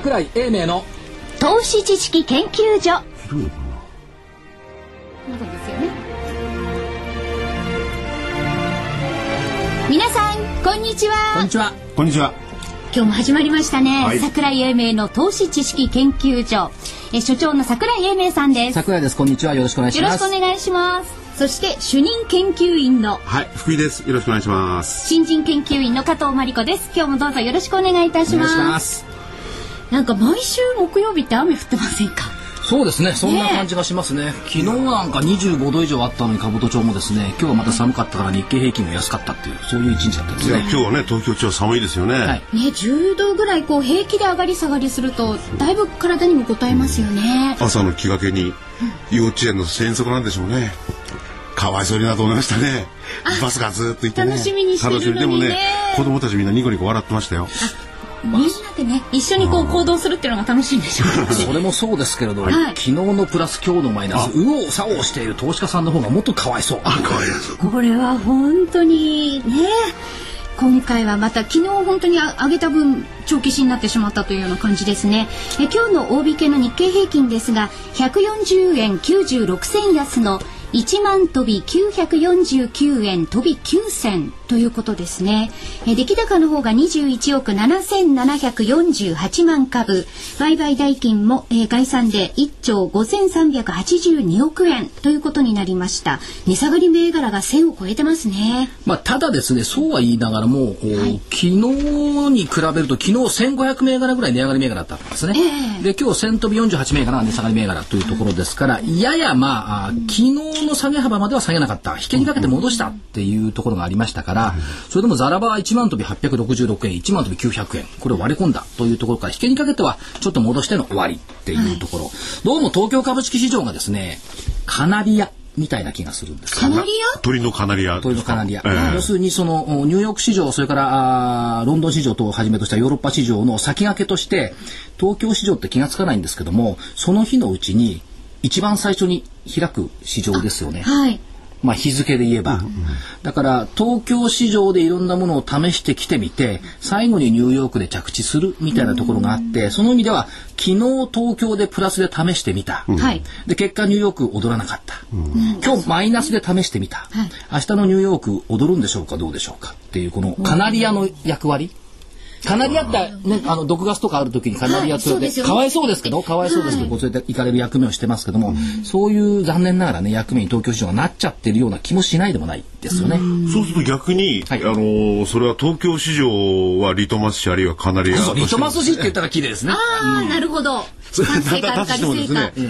桜井英明の投資知識研究所。まだですよね。皆さんこんにちこんはにちは。なこんにちは。今日も始まりましたね、はい。桜井英明の投資知識研究所。え所長の桜井英明さんです。桜井です。こんにちは。よろしくお願いしよろますしくお願いします。そして主任研究員のはい。福井です。よろしくお願いします。新人研究員の加藤真理子です。今日もどうぞよろしくお願いいたします。お願いしますなんか毎週木曜日って雨降ってませんか？そうですね。そんな感じがしますね。昨日なんか25度以上あったのに兜町もですね。今日はまた寒かったから日経平均も安かったっていうそういう一日だったんでいやすね今日はね東京地方寒いですよね、はい。ね10度ぐらいこう平気で上がり下がりするとだいぶ体にも応えますよね、朝の気がけに幼稚園の遠足なんでしょうね。かわいそうになと思いましたね。バスがずっと行ってね。楽しみにしてるのにね。楽しみでもね子供たちみんなニコニコ笑ってましたよみんなでね一緒にこう行動するっていうのが楽しいんでしょう。それもそうですけれど、はい。昨日のプラス今日のマイナス右往左往している投資家さんの方がもっとかわいそう。かわいそう。これは本当にね今回はまた昨日本当に上げた分長期死になってしまったというような感じですね。え今日の大引けの日経平均ですが140円96銭安の1万飛び949円飛び9銭ということですね。え出来高の方が21億7748万株売買代金も、えー概算で1兆5382億円ということになりました。値下がり銘柄が1000を超えてますね。まあ、ただですね、そうは言いながらも、こう昨日に比べると、昨日1500銘柄ぐらい値上がり銘柄だったんですね。ええ。で、今日1000飛び48銘柄が値下がり銘柄というところですから、ややまあ、あ昨日の下げ幅までは下げなかった。引けにかけて戻したっていうところがありましたから、それでもザラバは1万飛び866円、1万飛び900円、これを割り込んだというところから、引けにかけてはちょっと戻しての終わりっていうところ。どうも東京株式市場がですね、カナリアみたいな気がするんです。よカナリ鳥のカナリア。鳥のカナリア、ええ。要するにそのおニューヨーク市場それからあーロンドン市場等をはじめとしたヨーロッパ市場の先駆けとして東京市場って気がつかないんですけどもその日のうちに一番最初に開く市場ですよね。アはい。まあ、日付で言えば、だから東京市場でいろんなものを試してきてみて最後にニューヨークで着地するみたいなところがあってその意味では昨日東京でプラスで試してみた、はい。で結果ニューヨーク踊らなかった、今日マイナスで試してみた、はい。明日のニューヨーク踊るんでしょうかどうでしょうかっていうこのカナリアの役割カナリアってね、あの毒ガスとかある時にカナリアって、はいそうですよね。かわいそうですけど、かわいそうですけど、こう連れて行かれる役目をしてますけども、そういう残念ながらね、役目に東京市場がなっちゃってるような気もしないでもないですよね。そうすると逆に、はい。あのーそれは東京市場はリトマス紙あるいはカナリアそう、リトマス紙って言っったら綺麗ですね。ああ、なるほど。それですか、ね、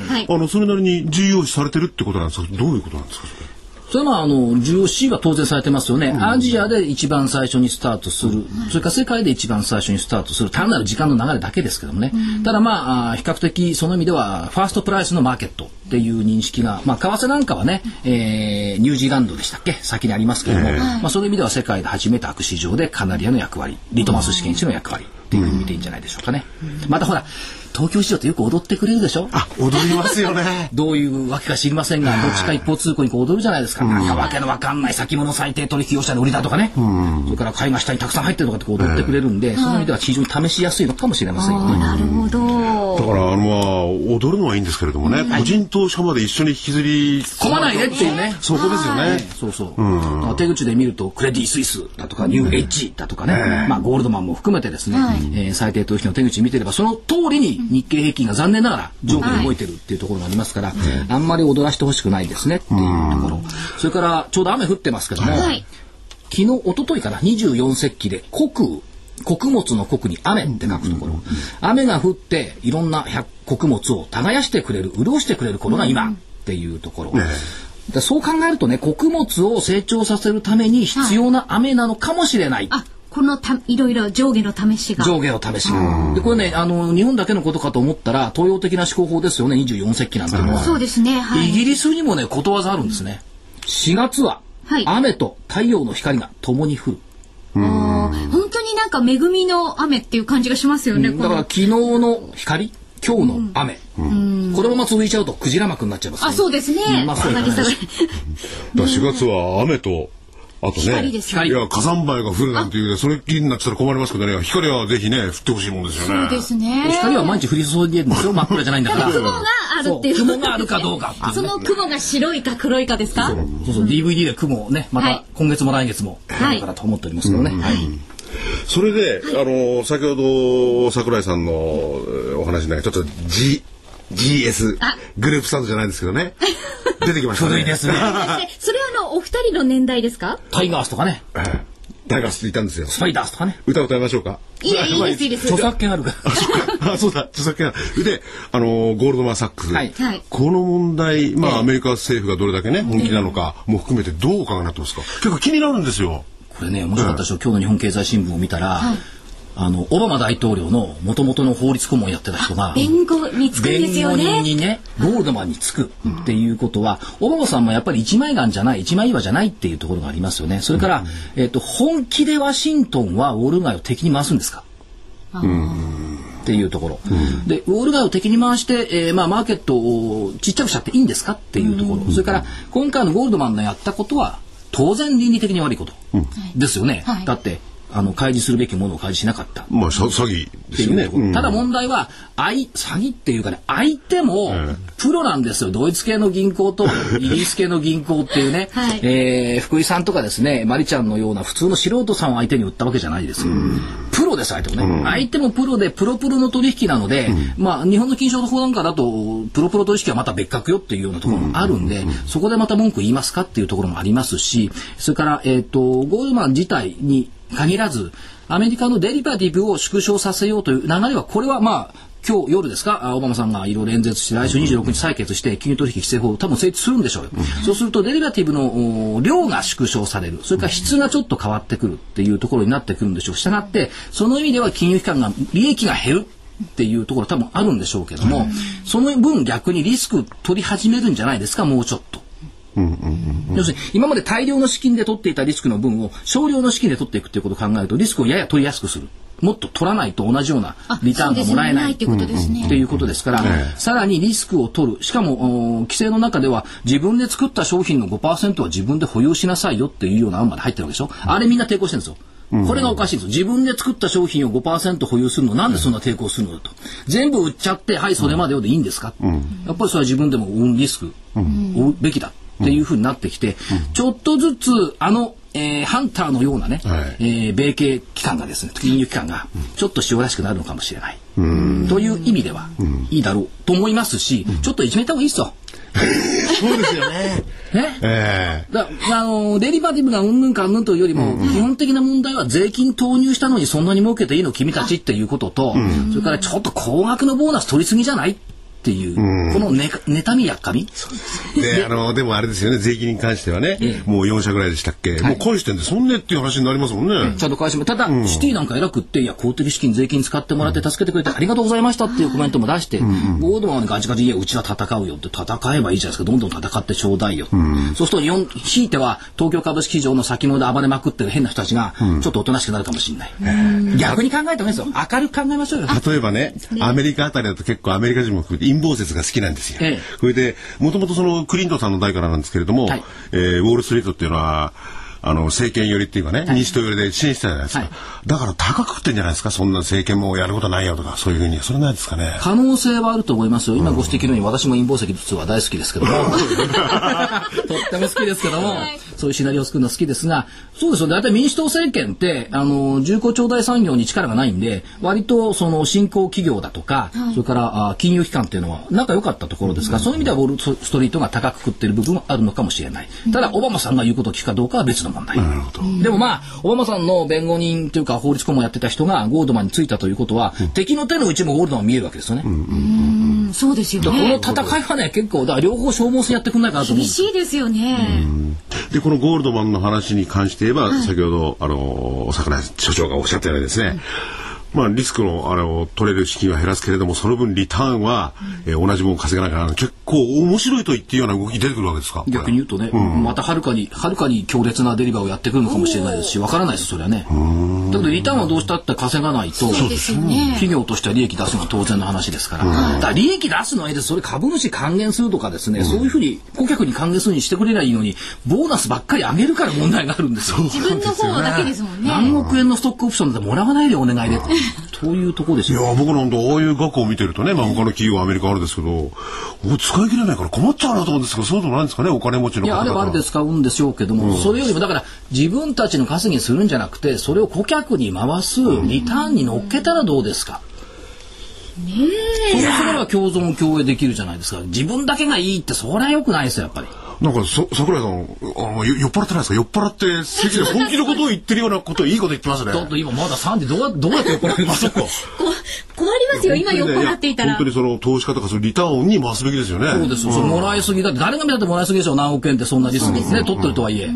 はい。あのそれなりに重要視されてるってことなんですか？どういうことなんですかそれ？それはまあ、あの、重要視は当然されてますよね。アジアで一番最初にスタートする。それから世界で一番最初にスタートする。単なる時間の流れだけですけどもね。ただまあ、比較的その意味では、ファーストプライスのマーケットっていう認識が、まあ、為替なんかはね、えーニュージーランドでしたっけ？先にありますけども、まあ、そういう意味では世界で初めて開く市場でカナリアの役割、リトマス試験紙の役割っていうふうに見ていいんじゃないでしょうかね。またほら、東京市場ってよく踊ってくれるでしょ？あ踊りますよね。どういうわけか知りませんが、どっちか一方通行にこう踊るじゃないですか。なん。かわけのわかんない先物最低取引業者の売りだとかね。それから買いが下にたくさん入ってるとかってこう踊ってくれるんで、その意味では非常に試しやすいのかもしれませんよね。なるほど。だからあのまあ踊るのはいいんですけれどもね、個人投資家まで一緒に引きずり込まないでっていうね。そこですよね、そうそう。だから手口で見ると、クレディ・スイスだとか、ニューエッジだとかね、まあ、ゴールドマンも含めてですね、えー最低取引の手口見てれば、その通りに日経平均が残念ながら上下に動いてるっていうところがありますから、あんまり踊らしてほしくないですねっていうところ。それから、ちょうど雨降ってますけども、はい。昨日、一昨日かな、24節気で、穀雨、穀物の穀に雨って書くところ、雨が降って、いろんな百穀物を耕してくれる、潤してくれる頃が今っていうところ。でそう考えるとね、穀物を成長させるために必要な雨なのかもしれない。あこのたいろいろ上下の試しが。上下を試しが。で、これね、あの、日本だけのことかと思ったら、東洋的な思考法ですよね、24節気なんていうのは。そうですね。はい。イギリスにもね、ことわざあるんですね。4月は、はい。雨と太陽の光が共に降る。本当になんか恵みの雨っていう感じがしますよね、だから昨日の光、今日の雨。このまま続いちゃうとクジラ幕になっちゃいます、ね。あそうですね、うん。まあそういう上がり下がり。だから4月は雨とあとね、い。や火山灰が降るなんていうそれっきりになってたら困りますけどね。光はぜひね降ってほしいもんですよね。そうですね。光は毎日降り注いでるんですよ真っ暗じゃないんだから。雲があるっていう。雲があるかどうかその雲が白いか黒いかですか？そう。そう DVD で雲をねまはい。た今月も来月もはい。やるからと思っておりますけどね、はい。それで、あの先ほど桜井さんのえーお話でちょっと G GS あ。グループスタートじゃないですけどね 出てきましたね。古いですね。えそれはあのお二人の年代ですか？タイガースとかね。はいタイガースっていたんですよ。スパイダースとかね。歌歌いましょうか？いいいいですいいです。著作権あるから。あ、そうだ、著作権ある。で、あのーゴールドマンサックス。はい。はい。この問題、まあ、アメリカ政府がどれだけね、本気なのかも含めてどうお考えになってますか？結構気になるんですよ。これね面白かったでしょ、今日の日本経済新聞を見たら、あのオバマ大統領の元々の法律顧問やってた人が弁護につくんですよ弁護人ね。にねゴールドマンにつくっていうことは、オバマさんもやっぱり一枚岩じゃない一枚岩じゃないっていうところがありますよね。それから、えっと本気でワシントンはウォール街を敵に回すんですか？っていうところ、でウォール街を敵に回して、えーまあ、マーケットをちっちゃくしちゃっていいんですかっていうところ、それから今回のゴールドマンのやったことは当然倫理的に悪いことですよね、はい。だってあの開示するべきものを開示しなかった。まあ、さ詐欺ですよね。うん。ただ問題は、あい詐欺っていうかね、相手もプロなんですよ。ドイツ系の銀行と イギリス系の銀行っていうね、はい。えー福井さんとかですね、マリちゃんのような普通の素人さんを相手に売ったわけじゃないですよ。プロです、相手もね。相手もプロで、プロプロの取引なので、まあ、日本の金賞法なんかだと、プロプロ取引はまた別格よっていうようなところもあるんで、そこでまた文句言いますかっていうところもありますし、それから、えっ、と、ゴールドマン自体に限らず、アメリカのデリバティブを縮小させようという流れは、これはまあ、今日夜ですか、オバマさんがいろいろ演説して、来週26日採決して、金融取引規正法、多分成立するんでしょうよ。そうすると、デリバティブの量が縮小される、それから質がちょっと変わってくるっていうところになってくるんでしょう。したがって、その意味では金融機関が利益が減る。っていうところ多分あるんでしょうけども、その分逆にリスク取り始めるんじゃないですか、もうちょっと。要するに今まで大量の資金で取っていたリスクの分を少量の資金で取っていくっていうことを考えるとリスクをやや取りやすくする。もっと取らないと同じようなリターンがもらえない。とですね。いうことですから、さらにリスクを取る。しかもお規制の中では自分で作った商品の5%は自分で保有しなさいよっていうような案まで入ってるわけでしょ。あれみんな抵抗してるんですよ。これがおかしいんですよ。自分で作った商品を5%保有するの。なんでそんな抵抗するのだと。全部売っちゃって、はい、それまでよでいいんですか、やっぱりそれは自分でもリスク、負うべきだっていうふうになってきて、ちょっとずつ、あの、えーハンターのようなね、はい。えー米系機関がですね、金融機関が、ちょっと塩らしくなるのかもしれない。という意味では、いいだろうと思いますし、ちょっといじめた方がいいですよ。そうですよね。ね。えだあのデリバティブがうんぬんかんぬんというよりも、基本的な問題は税金投入したのにそんなに儲けていいの君たちっていうことと、それからちょっと高額のボーナス取りすぎじゃないっていう、このね妬みやっかみ？えで、あの、でもあれですよね、税金に関してはね、もう4社ぐらいでしたっけ、もう返してんで、そんねっていう話になりますもんね。ちゃんと返しもた。だ、シティなんか偉くっていや公的資金税金使ってもらって助けてくれてありがとうございましたっていうコメントも出して、ゴールドマンにガチガチいやうちは戦うよって戦えばいいじゃないですかどんどん戦ってちょうだいよ、そうすると日本ひいては東京株式市場の先物で暴れまくってる変な人たちがちょっとおとなしくなるかもしれない、逆に考えた方がいいですよ。明るく考えましょうよ。例えばね、アメリカあたりだと結構アメリカ人も含めて陰謀説が好きなんですよ。ええそれで、もともとそのクリントンさんの代からなんですけれども、はいえーウォールストリートっていうのは、あの、政権寄りっていうかね、民主党寄りで支援したじゃないですか。はいだから高く食ってんじゃないですか、そんな政権もやることないよとか、そういうふうに。それないですかね。可能性はあると思いますよ。今ご指摘のように私も陰謀説は大好きですけども。とっても好きですけども、そういうシナリオを作るの好きですが、そうですよ。大体民主党政権って、あの、重工長大産業に力がないんで、割とその新興企業だとか、それからあ金融機関っていうのは仲良かったところですから、そういう意味ではウォールストリートが高く食ってる部分はあるのかもしれない。ただ、オバマさんが言うことを聞くかどうかは別の問題。でもまあ、オバマさんの弁護人というか法律顧問やってた人がゴールドマンについたということは、敵の手の内もゴールドマン見えるわけですよね。うんそうですよね。この戦いはね、結構、だから両方消耗戦やってくんないかなと思う厳。しいですよね。で、このゴールドマンの話に関して言えば、先ほど、あの、桜井所長がおっしゃったようにですね、まあ、リスクの、あの、取れる資金は減らすけれども、その分リターンは、えー同じ分稼がなきゃならない結こう面白いと言っていうような動き出てくるわけですか？逆に言うとね、またはるかに、はるかに強烈なデリバーをやってくるのかもしれないですし、わからないです、それはね。だけど、リターンはどうしたって稼がないと、ね。企業としては利益出すのは当然の話ですから。だから利益出すのは。それ株主還元するとかですね、そういうふうに顧客に還元するにしてくれりゃいいのに、ボーナスばっかり上げるから問題があるんですよ。自分の方だけですもんね。何億円のストックオプションでもらわないでお願いで。というところですよ。いや僕なんかああいう額を見てるとね、まあ他の企業はアメリカあるんですけど、お使い切れないから困っちゃうなと思うんですけど、そうでもないんですかね、お金持ちの方いや、あればあれで使うんでしょうけども、それよりもだから自分たちの稼ぎにするんじゃなくて、それを顧客に回すリターンに乗っけたらどうですか？ねえ。それそれは共存共栄できるじゃないですか。自分だけがいいってそれは良くないですよ、やっぱり。なんかそ桜井さんあのよ酔っ払ってないですか？酔っ払って席で本気のことを言ってるようなこといいこと言ってますね。だって今まだ3時どうやどうやって酔っ払ってます？か。こ困りますよ、今酔っ払っていたら。本当にその投資家とかそのリターンに回すべきですよね。そうです。よ、それもらいすぎだって誰が見たってもらいすぎでしょ何億円ってそんなリスクですね。取ってるとはいえ、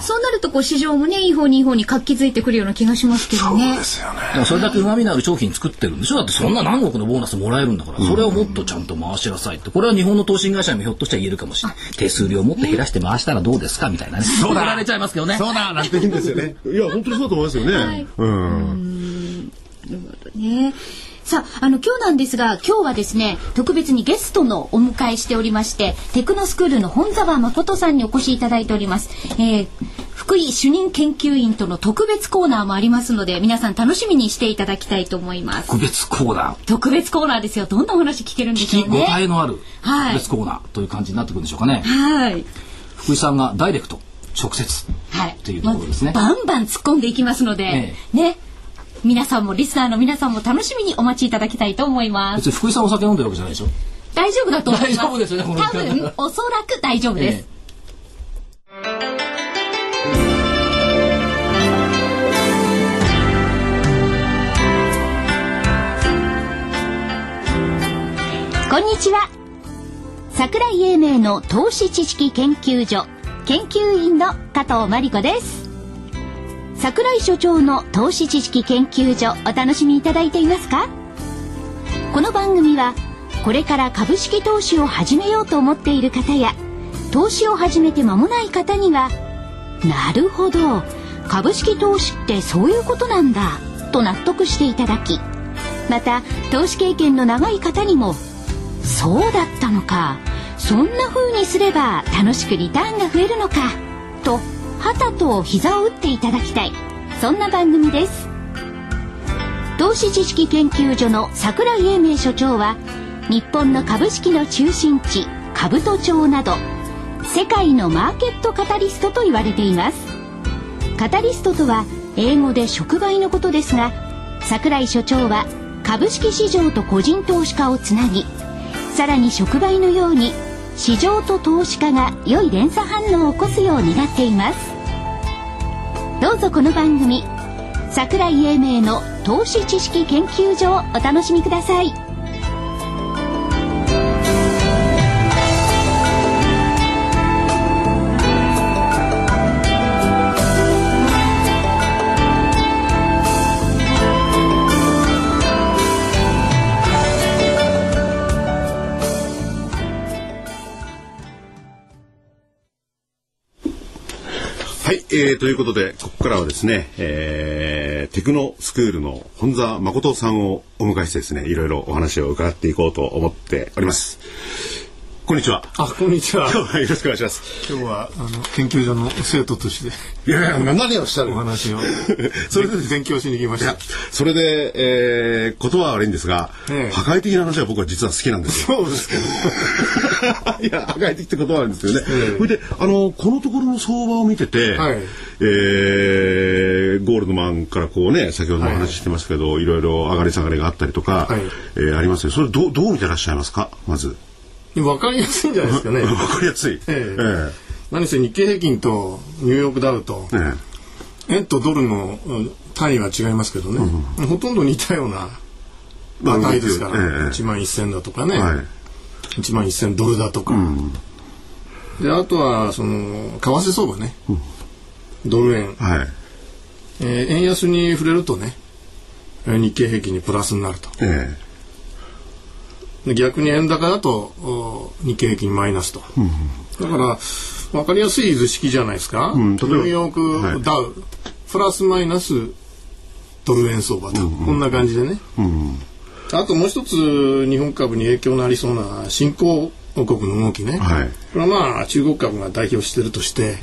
そうなるとこう市場もね、いい方にいい方に活気づいてくるような気がしますけどね。ですよね。それだけ旨味のある商品作ってるんでしょ？だってそんな何億のボーナスもらえるんだから、それをもっとちゃんと回しなさいって。これは日本の投資会社にもひょっとしたら言えるかもしれない。手数料をもっと減らして回したらどうですかみたいなね。そうだ。られちゃいますけどね。そうだなんて言うんですよね。いや本当にそうだと思いますよね、うん。ね。さあ、あの、今日なんですが、今日はですね、特別にゲストのお迎えしておりまして、テクノスクールの本沢誠さんにお越しいただいております。えー、福井主任研究員との特別コーナーもありますので、皆さん楽しみにしていただきたいと思います。特別コーナー特別コーナーですよ。どんなお話聞けるんでしょ聞き応うね。えのあるはい特別コーナーという感じになってくるんでしょうかね、はい。福井さんがダイレクト直接はい。っていうところですね、バンバン突っ込んでいきますので、えね。皆さんもリスナーの皆さんも楽しみにお待ちいただきたいと思います。別に福井さんお酒飲んでるわけじゃないでしょ？大丈夫だと思います。大丈夫ですよね多分、おそらく大丈夫です。えこんにちは。桜井英明の投資知識研究所研究員の加藤真理子です。桜井所長の投資知識研究所お楽しみいただいていますか？この番組はこれから株式投資を始めようと思っている方や投資を始めて間もない方にはなるほど株式投資ってそういうことなんだと納得していただきまた投資経験の長い方にもそうだったのかそんな風にすれば楽しくリターンが増えるのかとはたと膝を打っていただきたい。そんな番組です。投資知識研究所の桜井英明所長は日本の株式の中心地兜町など世界のマーケットカタリストと言われています。カタリストとは英語で触媒のことですが桜井所長は株式市場と個人投資家をつなぎさらに触媒のように市場と投資家が良い連鎖反応を起こすようになっています。どうぞこの番組桜井英明の投資知識研究所をお楽しみください。はい、えー、ということで、ここからはですね、えー、テクノスクールの本沢誠さんをお迎えしてですね、いろいろお話を伺っていこうと思っております。こんにちは。あ、こんにちは。今日はよろしくお願いします。今日はあの研究所の生徒としていやいや、何をしたお話をそれで勉強しに来ました。それで、えー、言葉は悪いんですが、ええ破壊的な話は僕は実は好きなんですよ。そうですけど。いや、破壊的って言葉はあるんですよね。ええそれで、あの、このところの相場を見てて、はいえーゴールドマンからこうね、先ほどもお話ししてますけど、い、ろいろ上がり下がりがあったりとか、はいえーありますよ。それどう、どう見てらっしゃいますか？まず。わかりやすいんじゃないですかね。わかりやすい。ええ。え何せ日経平均とニューヨークダウとええ。円とドルのうん単位は違いますけどね、ほとんど似たようなまあ値いですから、ええ。1万1000だとかえね、はい。1万1000ドルだとか、であとはその為替相場ね、ドル円、はい。えー円安に触れるとねえー日経平均にプラスになると。えで逆に円高だとお日経平均マイナスと、だから分かりやすい図式じゃないですか、んニューヨークダウ、プラスマイナスドル円相場と、こんな感じでね、あともう一つ日本株に影響のありそうな新興国の動きね、はい。これはまあ中国株が代表してるとして、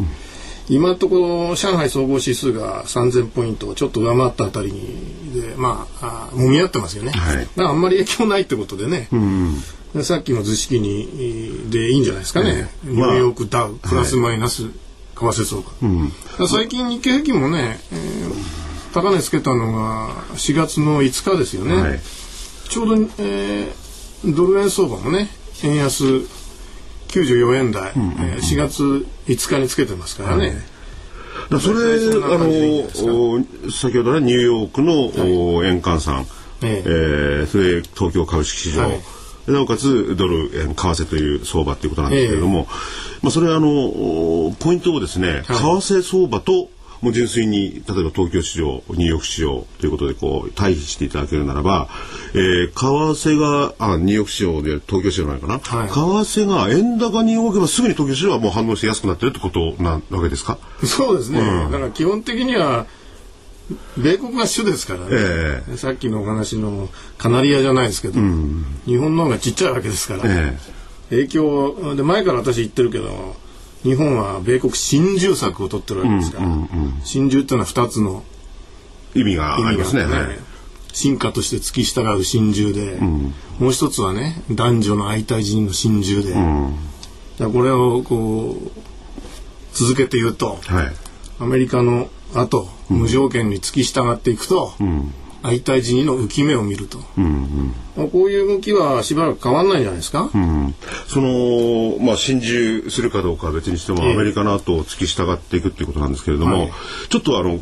今のところ上海総合指数が3000ポイントをちょっと上回ったあたりにでまああ揉み合ってますよね、はい。だからあんまり影響ないってことでね、でさっきの図式にえーでいいんじゃないですかね、ええ。ニューヨークダウプラスマイナス為替相場、だから最近日経平均もね、えー高値つけたのが4月の5日ですよね、はい。ちょうど、えードル円相場もね円安94円台、えー4月5日につけてますからね、だからそれそあのお先ほどねニューヨークの、お円換算、ええ。ーそれ東京株式市場、はい。なおかつドル円為替という相場ということなんですけれども、まあ、それはあのおポイントをですね、為替相場ともう純粋に例えば東京市場ニューヨーク市場ということでこう対比していただけるならば、えー為替があニューヨーク市場で東京市場なのかな、はい。為替が円高に動けばすぐに東京市場はもう反応して安くなってるってことなわけですか？そうですね、だから基本的には米国が主ですからね、え。さっきのお話のカナリアじゃないですけど、日本の方がちっちゃいわけですから、え。影響で前から私言ってるけど日本は米国新自由策を取ってるわけですから、新自由っていうのは2つの意味がありますね。進化として付き従う心中で、もう一つはね男女の相対人の心中で、だからこれをこう続けて言うとはい。アメリカの後無条件に付き従っていくと、相対人の浮き目を見ると、まあこういう動きはしばらく変わんないんじゃないですか、その、まあ、心中するかどうかは別にしても、ええ。アメリカの後を付き従っていくっていうことなんですけれども、はい。ちょっとあの、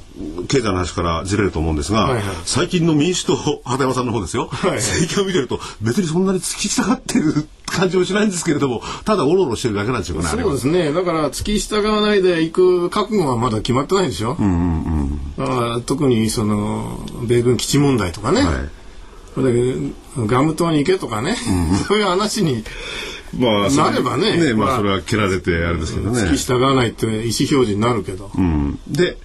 経済の話からずれると思うんですが、はいはい。最近の民主党、畑山さんの方ですよ、いはい。政権を見てると、別にそんなに付き従ってる感じもしないんですけれども、ただおろおろしてるだけなんでしょうかね。そうですね。だから付き従わないで行く覚悟はまだ決まってないでしょ。だから特にその米軍基地問題とかね。はいガム島に行けとかね、そういう話にまあ、なればねね、まあ、まあそれは蹴られてあれですけどね。付き従わないって意思表示になるけど、うんで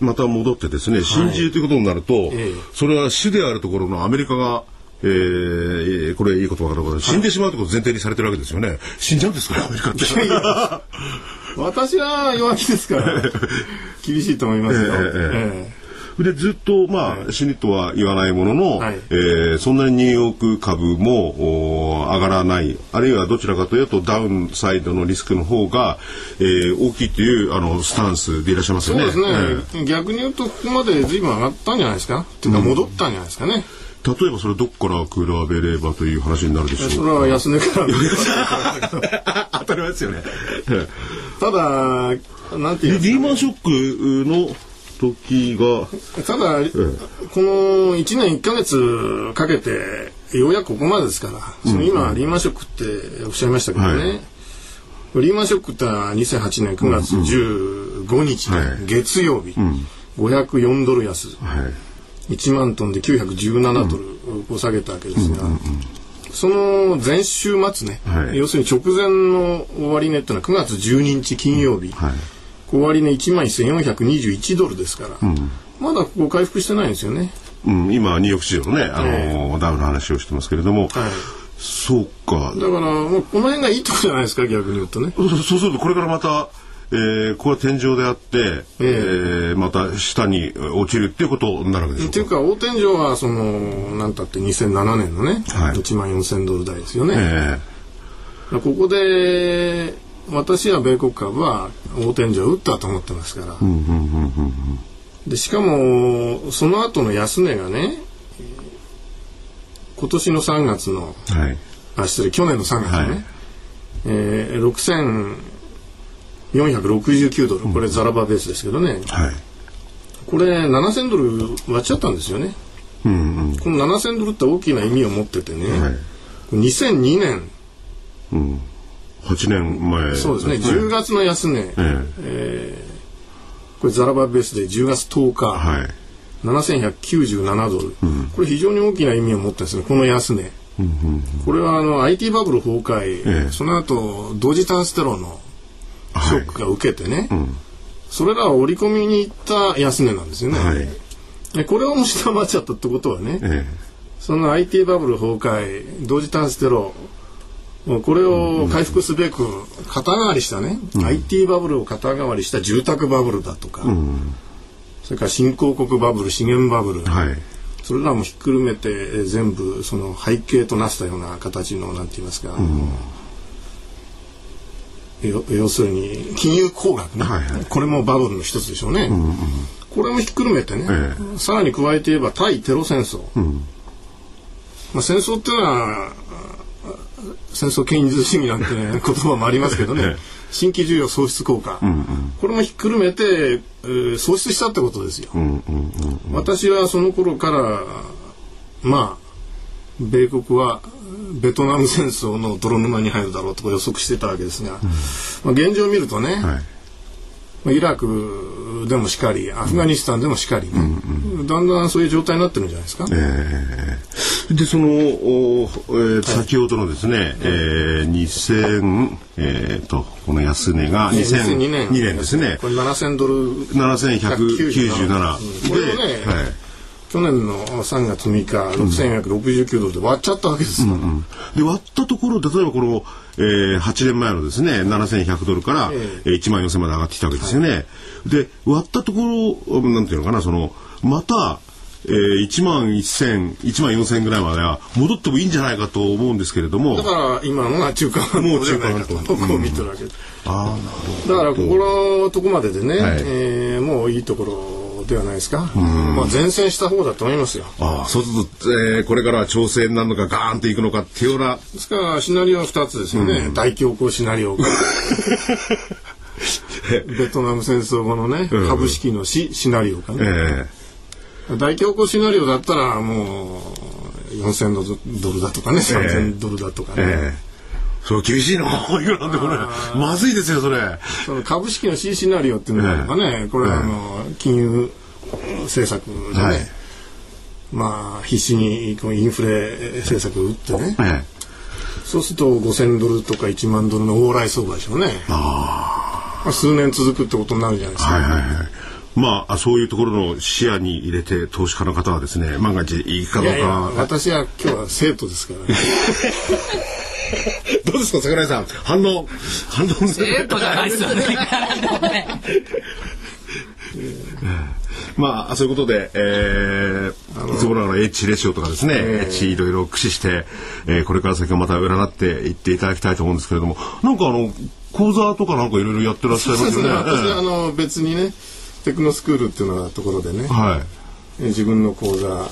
また戻ってですね心中ということになると、ええそれは主であるところのアメリカが、えー、これいい言葉かどうか死んでしまうということを前提にされてるわけですよね。死んじゃうんですか？アメリカって。私は弱気ですから 厳しいと思いますよ。ええええでずっとまあ死にとは言わないものの、はい。えーそんなにニューヨーク株もお上がらない。あるいはどちらかというとダウンサイドのリスクの方が、えー大きいというあのスタンスでいらっしゃいますよね。そうですえね、逆に言うとここまで随分上がったんじゃないですか？っていうか戻ったんじゃないですかね、え例えばそれどこから比べればという話になるでしょうそれは安値から 当たり前ですよね。ただなんていうリーマンショックの時が、ただ、この1年1か月かけてようやくここまでですから、その今リーマンショックっておっしゃいましたけどね、はい。リーマンショックってのは2008年9月15日、はい。月曜日、504ドル安。はい。1万トンで917ドルを下げたわけですが、その前週末ね、はい要するに直前の終値っていうのは9月12日金曜日、はい。終値1万1421ドルですから、まだここ回復してないんですよね。うん、今、ニューヨーク市場のね、あの、ダウの話をしてますけれども、はいそうか。だからもうこの辺がいいとこじゃないですか逆に言うとね。そうすると、これからまた、えー、これは天井であって、えーまた下に落ちるっていうことになるわけでしょうか。っていうか大天井はそのなんたって2007年のね、はい。1万4000ドル台ですよね。えここで私は米国株は大天井を打ったと思ってますから。でしかもその後の安値がね今年の3月のーはい。あ失礼去年の3月のね、はい。えー6469ドル。これザラバベースですけどね。はい。これ7000ドル割っちゃったんですよね。うんうん。この7000ドルって大きな意味を持っててね、はい。2002年。8年前、そうですね。10月の安値、えこれザラバベースで10月10日、えはい。7197ドル、これ非常に大きな意味を持ってるんですね。この安値。これはあの IT バブル崩壊、ええ。その後同時多発テロのショックが受けてね、それらを織り込みに行った安値なんですよね。はい。でこれをも下回っちゃったってことはね、えその IT バブル崩壊同時多発テロもうこれを回復すべく肩代わりしたね、IT バブルを肩代わりした住宅バブルだとか、それから新興国バブル資源バブル、えはい。それらもひっくるめてえー全部その背景となったような形のなんて言いますか、よ要するに金融工学ね、はいはい。これもバブルの一つでしょうね、これもひっくるめてね、えさらに加えて言えば対テロ戦争、まあ、戦争っていうのはあ戦争権威主義なんて、ね、言葉もありますけどね。新規需要喪失効果、これもひっくるめて、えー喪失したってことですよ。私はその頃からまあ米国はベトナム戦争の泥沼に入るだろうと予測してたわけですが、まあ、現状を見るとね、はい。まあイラクでもしかりアフガニスタンでもしかりね、だんだんそういう状態になってるんじゃないですか。でその、おえー先ほどのですね、えー、2000えー、とこの安値がね2002 2002年年ですね。これ7000ドル7197うんこれをね、で、はい去年の3月6日6469ドルで割っちゃったわけですよ、で割ったところ例えばこの、えー、8年前のですね7100ドルから、ええ。ー1万4000まで上がってきたわけですよね。で割ったところなんていうのかなそのまたえー、1万1000、1万4000ぐらいまでは戻ってもいいんじゃないかと思うんですけれども。だから今のが中間半もじゃないかと中間半島僕を見てるわけです、ああ、なるほど。だからここのとこまででね、はい。えーもういいところではないですか、まあ前線した方だと思いますよ。ああ、そうすると、えーこれからは調整になるのか、ガーンといくのかっていうような、ですからシナリオは2つですよね、大恐慌シナリオが。ベトナム戦争後のね、株式の死シナリオかね、え大恐慌シナリオだったらもう4000ドルだとかね、3000ドルだとかね、えええそう、厳しいの。いくらなんでもね、まずいですよ、それ。その株式の C シナリオっていうのがあればね、これはあの金融政策でね、はいまあ必死にこうインフレ政策を打ってね、えそうすると5000ドルとか1万ドルの往来相場でしょうね。まあ数年続くってことになるじゃないですか。はいはいはい。まあ、そういうところの視野に入れて、投資家の方はですね、万が一いいかどうか。私は今日は生徒ですからね。どうですか、桜井さん。反応、反応えっとじゃないですよね。まあ、そういうことで、えー、いつもながら H レシオとかですね、H いろいろ駆使して、えーこれから先はまた占っていっていただきたいと思うんですけれども、なんかあの、講座とかなんかいろいろやってらっしゃいますよね。私はあえの別にね、テクノスクールっていうのはところでねえ、はい。え自分の講座、あ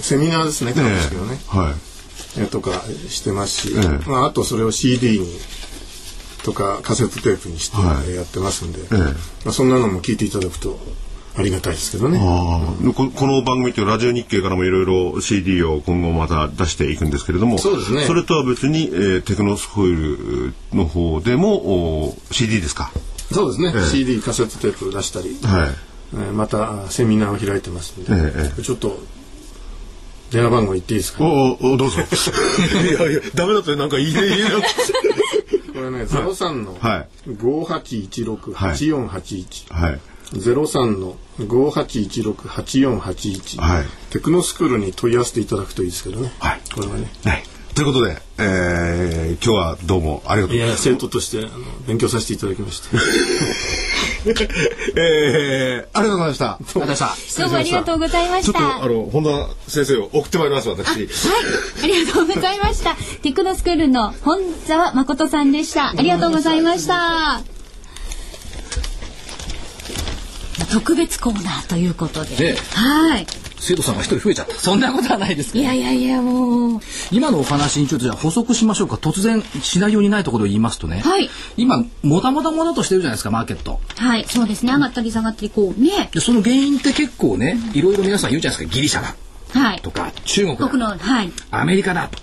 セミナーですね、ね。ええはい。えとかしてますし、ええ。まあ、あとそれを CD にとかカセットテープにしてはい。やってますんで、えまあ、そんなのも聞いていただくとありがたいですけどね。ああ。ここの番組っていうラジオ日経からもいろいろ CD を今後また出していくんですけれどもそうですね。れとは別に、えーテクノスコイルの方でもお CD ですか？そうですね、ええ。CD カセットテープ出したり、はい。えーまたあセミナーを開いてますんで、ええ。ちょっと電話番号言っていいですか、おおどうぞ。いやいやダメだとなんか言い言い。これね03のはい。58168481、はい。03の58168481、はい。テクノスクールに問い合わせていただくといいですけどね、はい。これはね。はい。ということで、えー、今日はどうもありがとう。いや生徒としてあの勉強させていただきまして えー、ありがとうございました。どうもありがとうございまちょっとした。あの本田先生を送ってまいります私はい、ありがとうございました。テクノスクールの本沢誠さんでした。ありがとうございました。特別コーナーということで。ねはい。生徒さんが一人増えちゃった。そんなことはないですけど。いやいやいや、もう。今のお話にちょっとじゃあ補足しましょうか。突然シナリオにないところを言いますとね。はい今もたもたもたとしてるじゃないですかマーケット。はい、そうですね。上がったり下がったり、こうね。でその原因って結構ねいろいろ皆さん言うじゃないですかギリシャだはいと。か中国僕だの、はい。アメリカだと。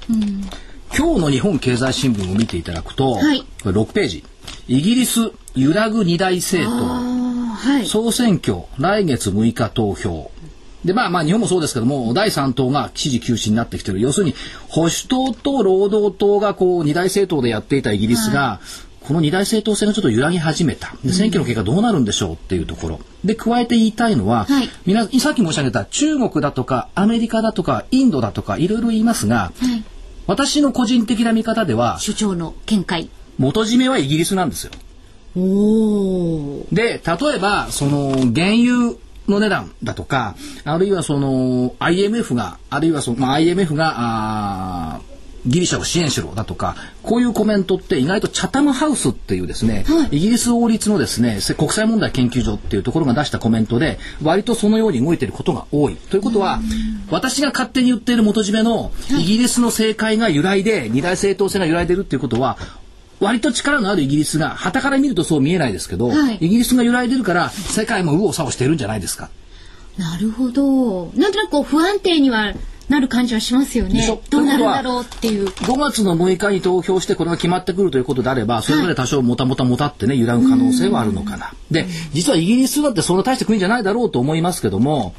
今日の日本経済新聞を見ていただくと、はいこれ6ページイギリス揺らぐ二大政党はい。総選挙来月6日投票で、まあまあ日本もそうですけども、第3党が支持休止になってきてる。要するに、保守党と労働党がこう二大政党でやっていたイギリスが、この二大政党制がちょっと揺らぎ始めた。で、選挙の結果どうなるんでしょうっていうところ。で、加えて言いたいのは、はいみなさっき申し上げた中国だとかアメリカだとかインドだとかいろいろ言いますが、はい。私の個人的な見方では、首長の見解。元締めはイギリスなんですよ。で、例えば、その、原油の値段だとか、あるいはその、IMF が、あるいはその、まあ、IMF が、ギリシャを支援しろだとか、こういうコメントって意外とチャタムハウスっていうですね、イギリス王立のですね、せ国際問題研究所っていうところが出したコメントで、割とそのように動いていることが多い。ということは、私が勝手に言っている元締めのイギリスの政界が揺らいで、二大政党制が揺らいでるっていうことは、割と力のあるイギリスが、旗から見るとそう見えないですけど、はいイギリスが揺らいでるから、世界も右往左往しているんじゃないですか。なるほど。なんとなくこう不安定にはなる感じはしますよね。どうなるんだろうっていう。5月の6日に投票してこれが決まってくるということであれば、それぞれ多少もたもたもたってね、揺らぐ可能性はあるのかな。で、実はイギリスだってそんな大した国じゃないだろうと思いますけども、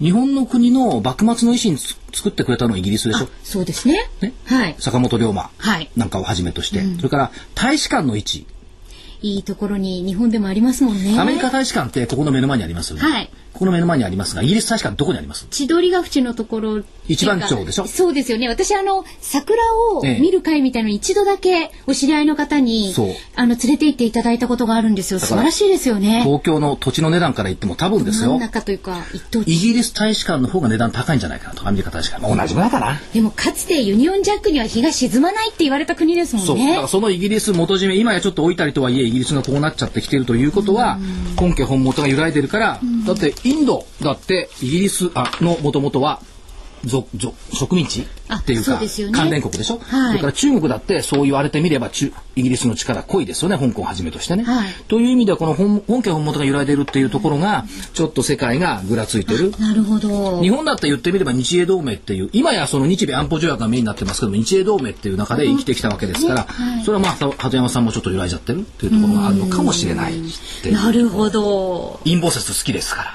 日本の国の幕末の維新つ作ってくれたのはイギリスでしょ？そうですね。ね？はい。坂本龍馬はいなんかをはじめとして、それから大使館の位置、いいところに日本でもありますもんね。アメリカ大使館ってここの目の前にありますよね。はいここの目の前にありますが、イギリス大使館どこにあります？千鳥ヶ淵のところ。一番町でしょ？そうですよね。私あの桜をええ。見る会みたいのに一度だけお知り合いの方に、そう。あの連れて行っていただいたことがあるんですよ。素晴らしいですよね。東京の土地の値段から言っても多分ですよ。真ん。中というか一等イ地ギリス大使館の方が値段高いんじゃないかなと、アメリカ大使館。まあ同じぐらいかな。でもかつてユニオンジャックには日が沈まないって言われた国ですもそう。だんねからそのイギリス元締め、今やちょっと置いたりとはいえ、イギリスがこうなっちゃってきてるということは、本家本元が揺らいでるから、だってインドだってイギリスあの元々は、ぞぞ植民地っていうか関連国でしょ、はい。それから中国だってそう言われてみれば中イギリスの力濃いですよね香港をはじめとしてね、はい。という意味ではこの本本家本元が揺らいでるっていうところがちょっと世界がぐらついてる。なるほど。日本だって言ってみれば日英同盟っていう今やその日米安保条約がメインになってますけども日英同盟っていう中で生きてきたわけですから、それはまあは鳩山さんもちょっと揺らいじゃってるっていうところがあるのかもしれないっていう。なるほど。陰謀説好きですから。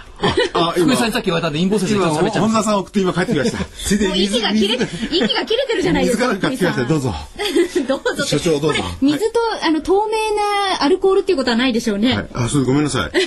あ、福井さんにさっき言われたんで陰謀説で今、今日喋っちゃいます本田さん送って今帰ってきました。ついでもうに息が切れて息が切れてるじゃないですか水から買ってきました。どうぞ。どうぞ。所長どうぞ。これ水と、あの透明なアルコールっていうことはないでしょうね、はい、あ、それごめんなさい。え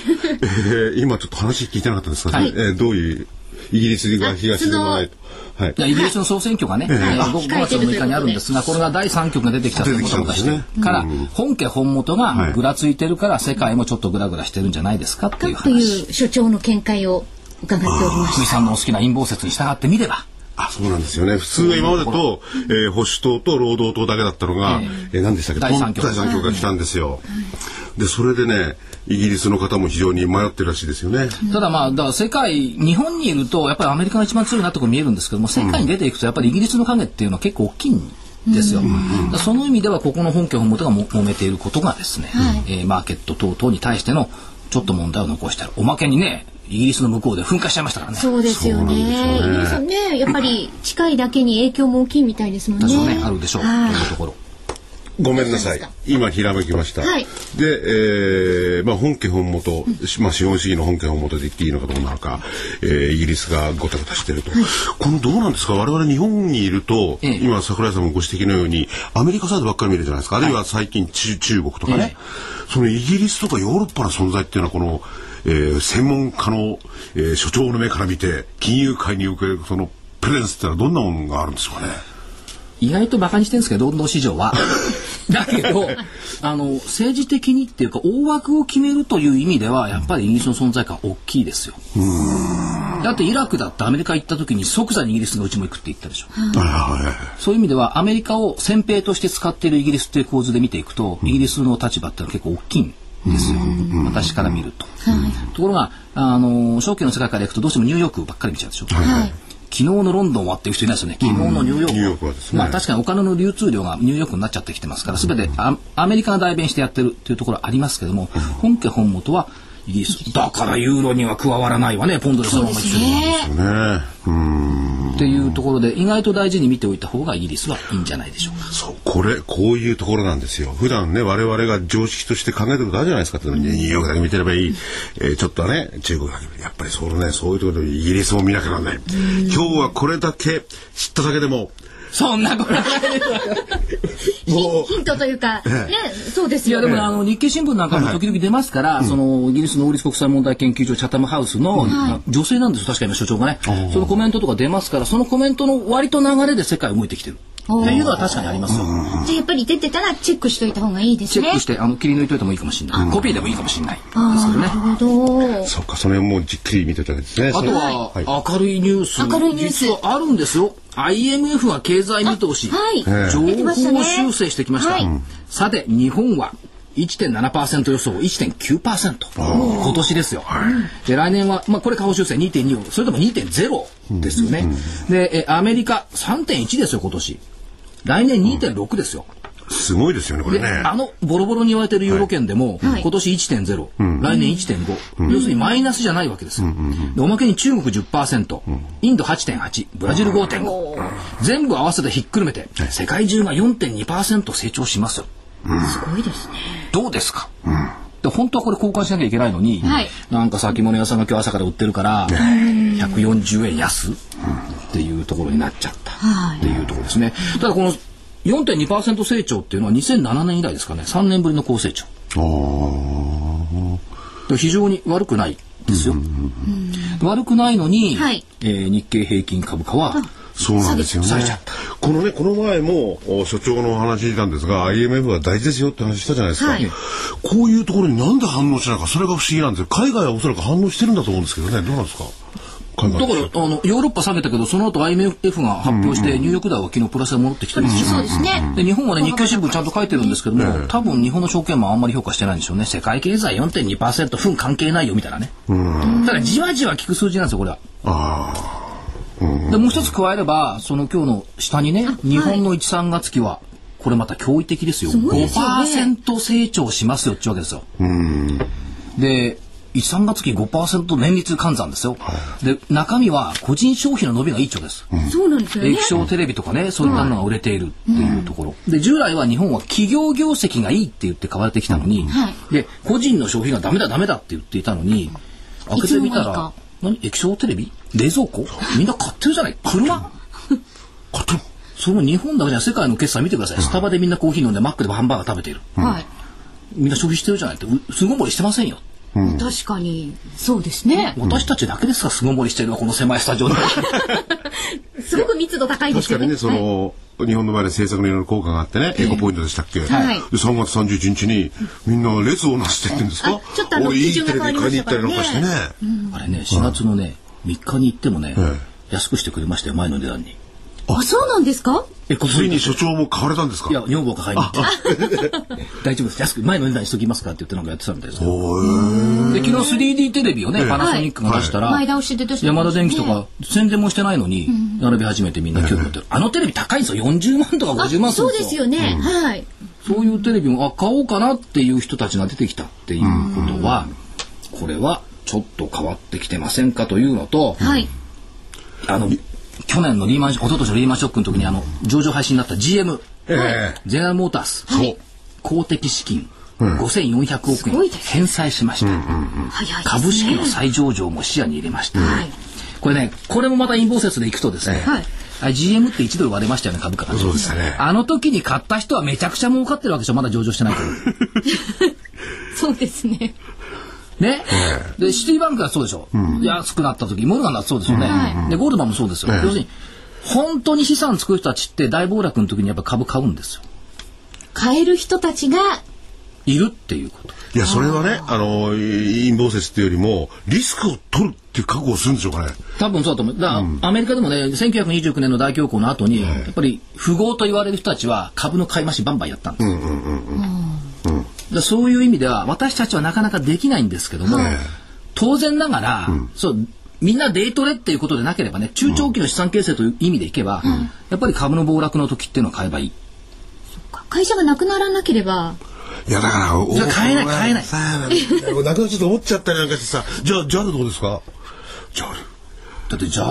ー、今ちょっと話聞いてなかったんですが、はい。えーどういう、イギリスが東沈まないと。はい。イギリスの総選挙がね、えーあ5月の6日にあるんですが、これが第3局が出てきたということを出して。るから、本家本元がぐらついてるから、世界もちょっとぐらぐらしてるんじゃないですかっていうと話。いう所長の見解を伺っておりま福井すさんのお好きな陰謀説に従ってみれば、あ、そうなんですよね。普通は今までと、えー保守党と労働党だけだったのが、えー何でしたっけ？第三極が来たんですよ。で、それでね、イギリスの方も非常に迷ってるらしいですよね。ただまあ、だから世界、日本にいると、やっぱりアメリカが一番強いなとこ見えるんですけども、世界に出ていくと、やっぱりイギリスの影っていうのは結構大きいんですよ。だからその意味では、ここの本家本元がも揉めていることがですね、えーマーケット等々に対してのちょっと問題を残してある。おまけにね、イギリスの向こうで噴火しちゃいましたからね。そうですよねイギリスはねやっぱり近いだけに影響も大きいみたいですもんね多少ね、あるでしょう。とはいいうところ。ごめんなさい。今、ひらめきました。はいで、えーまあ、本家本元、まあ、資本主義の本家本元で言っていいのかどうなのか、えーイギリスがごたごたしてると。このどうなんですか？我々日本にいると、ええ今、桜井さんもご指摘のように、アメリカサイドばっかり見るじゃないですか。あるいは最近、中中国とかね、そのイギリスとかヨーロッパの存在っていうのは、この、えー専門家の、えー所長の目から見て、金融界におけるその、プレゼンスってのはどんなものがあるんですかね？意外と馬鹿にしてるんですけど、労働市場は。だけど、あの、政治的にっていうか、大枠を決めるという意味では、やっぱりイギリスの存在感大きいですよ。だってイラクだってアメリカ行った時に即座にイギリスがうちも行くって言ったでしょ。そういう意味ではアメリカを先兵として使っているイギリスっていう構図で見ていくと、イギリスの立場ってのは結構大きいんですよ。私から見ると。ところが、あの、証券の世界からいくとどうしてもニューヨークばっかり見ちゃうでしょ。はい昨日のロンドンはっていう人いないですよね。昨日のニューヨーク。ニューヨークはですねまあ確かにお金の流通量がニューヨークになっちゃってきてますから、すべてアアメリカが代弁してやってるっていうところありますけども、本家本元はイギリス。だからユーロには加わらないわね、ポンドでそのまま一緒に。ねねうんっていうところで意外と大事に見ておいた方がイギリスはいいんじゃないでしょうか。そう、これ、こういうところなんですよ。普段ね、我々が常識として考えてることあるじゃないですか。ニューヨークだけ見てればいい。えー、ちょっとね、中国だけ。やっぱりそうね、そういうところでイギリスも見なきゃなんない。今日はこれだけ知っただけでも、そんなことないもうヒントというか、ね、そうですよ。いやでもあの日経新聞なんかも時々出ますから、そのイギリスの王立国際問題研究所チャタムハウスの、女性なんですよ確か今所長がね。そのコメントとか出ますから、そのコメントの割と流れで世界を動いてきてる。っていうのは確かにありますよ。じゃやっぱり出てたらチェックしといた方がいいですね。チェックしてあの切り抜いといてもいいかもしれない。コピーでもいいかもしれない。ですけどね。なるほど。そうか、それもじっくり見てたんですね。あとは、明るいニュース。明るいニュース。あるんですよ。IMF が経済見通し、はい、情報修正してきました。はい、さて、日本は1.7%予想1.9%今年ですよ、はい、で来年は、まあ、これ下方修正2.2それとも2.0ですよね、うん。うん、でえアメリカ3.1ですよ今年。来年2.6ですよ、すごいですよね、これね。あの、ボロボロに言われてるユーロ圏でも、はい、今年1.0、うん、来年1.5、うん、要するにマイナスじゃないわけですよ。でおまけに中国10%、うん、インド8.8、ブラジル5.5、全部合わせてひっくるめて、世界中が4.2%成長しますよ。すごいですね。どうですか、で本当はこれ交換しなきゃいけないのに、はい、なんか先物屋さんが今日朝から売ってるから、140円安、っていうところになっちゃった。っていうところですね。ただこの4.2%成長っていうのは2007年以来ですかね。3年ぶりの高成長。非常に悪くないですよ、悪くないのに、はい、えー、日経平均株価はそうなんですよね。このね、この前も所長のお話なんですが、IMF は大事ですよって話したじゃないですか。はい、こういうところになんで反応しないか、それが不思議なんですよ。海外はおそらく反応してるんだと思うんですけどね、どうなんですか？だからあのヨーロッパ下げたけどその後 IMF が発表して、ニューヨークダウは昨日プラスで戻ってきてるんですよ、そうですね。で日本はね日経新聞ちゃんと書いてるんですけども、多分日本の証券もあんまり評価してないんでしょうね。世界経済4.2%分関係ないよみたいなね、だからじわじわ効く数字なんですよこれは。あでもう一つ加えればその今日の下にね日本の1、3月期はこれまた驚異的ですよ。す、ね、5%成長しますよってわけですよ。で1、3月期5%年率換算ですよ。はい、で、中身は個人消費の伸びがいいっちょです。そうなんですよね。液晶テレビとかね、そういったのが売れているっていうところ。うん、で、従来は日本は企業業績がいいって言って買われてきたのに、うん、で、個人の消費がダメだダメだって言っていたのに、開けてみたら、何？液晶テレビ？冷蔵庫？みんな買ってるじゃない？車？買ってるその日本だけじゃ世界の決済見てください。スタバでみんなコーヒー飲んでマックでハンバーガー食べている。はい。みんな消費してるじゃないって、すごい盛りしてませんよ。うん、確かに。そうですね。私たちだけですか巣ごもりしてるのこの狭いスタジオで。すごく密度高いですよね。確かにねその、はい、日本の場合で政策のいろいろ効果があってね、エコポイントでしたっけ、はい、で3月31日にみんな列をなしてってんですか？ちょっとあの基準が変わりましたからね。あれね4月のね3日に行ってもね、安くしてくれましたよ前の値段に。あ、そうなんですか？え、ついに所長も買われたんですか？いや、女房が買いに行って。大丈夫です。安く、前の値段にしときますかって言ってなんかやってたんですよ。で、昨日 3D テレビをね、パナソニックが出したら、山田電機とか、宣伝もしてないのに、並び始めてみんな興味持ってる。あのテレビ高いんですよ。40万とか50万そうですよね。はい。そういうテレビも、あ、買おうかなっていう人たちが出てきたっていうことは、これはちょっと変わってきてませんかというのと、はい。あの、去年のリーマン、一昨年のリーマンショックの時にあの、上場廃止になった GM、えー、ゼネラルモータース、はい、公的資金、うん、5400億円返済しました、株式の再上場も視野に入れました、はい、これねこれもまた陰謀説でいくとですね、はい、GM って1ドル割れましたよね株価が、そうですね。あの時に買った人はめちゃくちゃ儲かってるわけでしょ。まだ上場してないけど そうですねね、でシティバンクはそうでしょ、うん、安くなった時モルガンだってそうですよね、でゴールドマンもそうですよ、要するに本当に資産作る人たちって大暴落の時にやっぱ株買うんですよ。買える人たちがいるっていうこと。いやそれはねあの陰謀説っていうよりもリスクを取るっていう覚悟をするんでしょうかね。多分そうだと思う。だから、うん、アメリカでもね1929年の大恐慌の後に、やっぱり富豪と言われる人たちは株の買い増しバンバンやったんですよ、うんうんうんうんだそういう意味では私たちはなかなかできないんですけども、当然ながら、うん、そうみんなデイトレっていうことでなければね中長期の資産形成という意味でいけば、うん、やっぱり株の暴落の時っていうのは買えばいい。会社がなくならなければ。いやだからじゃ買えない買えない。なくなっちゃって思っちゃったりなんかしてさじゃあ JAL どうですか？JAL だって JAL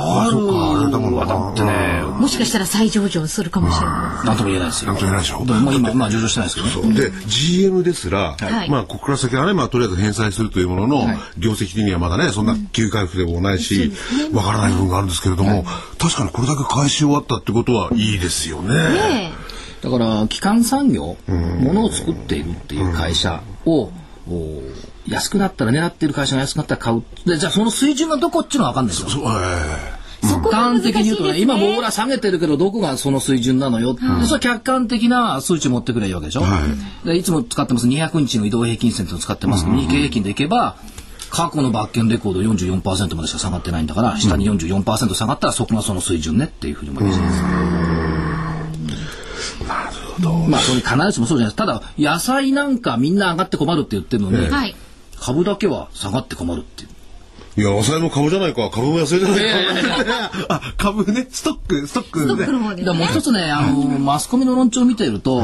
はだってね、もしかしたら再上場するかもしれななんとも言えないですよ。なんとも言えないでしょ？でももう今、まあ上場してないですけどね。で、GM ですら、はい。まあ、ここから先はね、まあ、とりあえず返済するというものの、はい。業績的にはまだね、そんな急回復でもないし、わからない部分があるんですけれども、確かにこれだけ返し終わったってことはいいですよね。い。ねだから、基幹産業、物を作っているっていう会社を、お安くなったら、狙っている会社が安くなったら買う。で、じゃあその水準がどこっていうのは分かんないですよ。そうええそこが難しい端的に言うとね。今ボーラ下げてるけど、どこがその水準なのよ。でそれは客観的な数値持ってくればいいわけでしょ。でいつも使ってます200日の移動平均線っていうのを使ってますけど、日経平均でいけば、過去のバッケンレコード44%までしか下がってないんだから、下に44%下がったらそこがその水準ねっていうふうに思います。なるほど。まあ、それ必ずしもそうじゃないです。ただ、野菜なんかみんな上がって困るって言ってるのに、はい。株だけは下がって困るっていう。いや、野菜も株じゃないか、株も野菜じゃないか。あ、株ね、ストック、ストックストッね。クの方でだからもうね。一つね、あの、マスコミの論調を見ていると、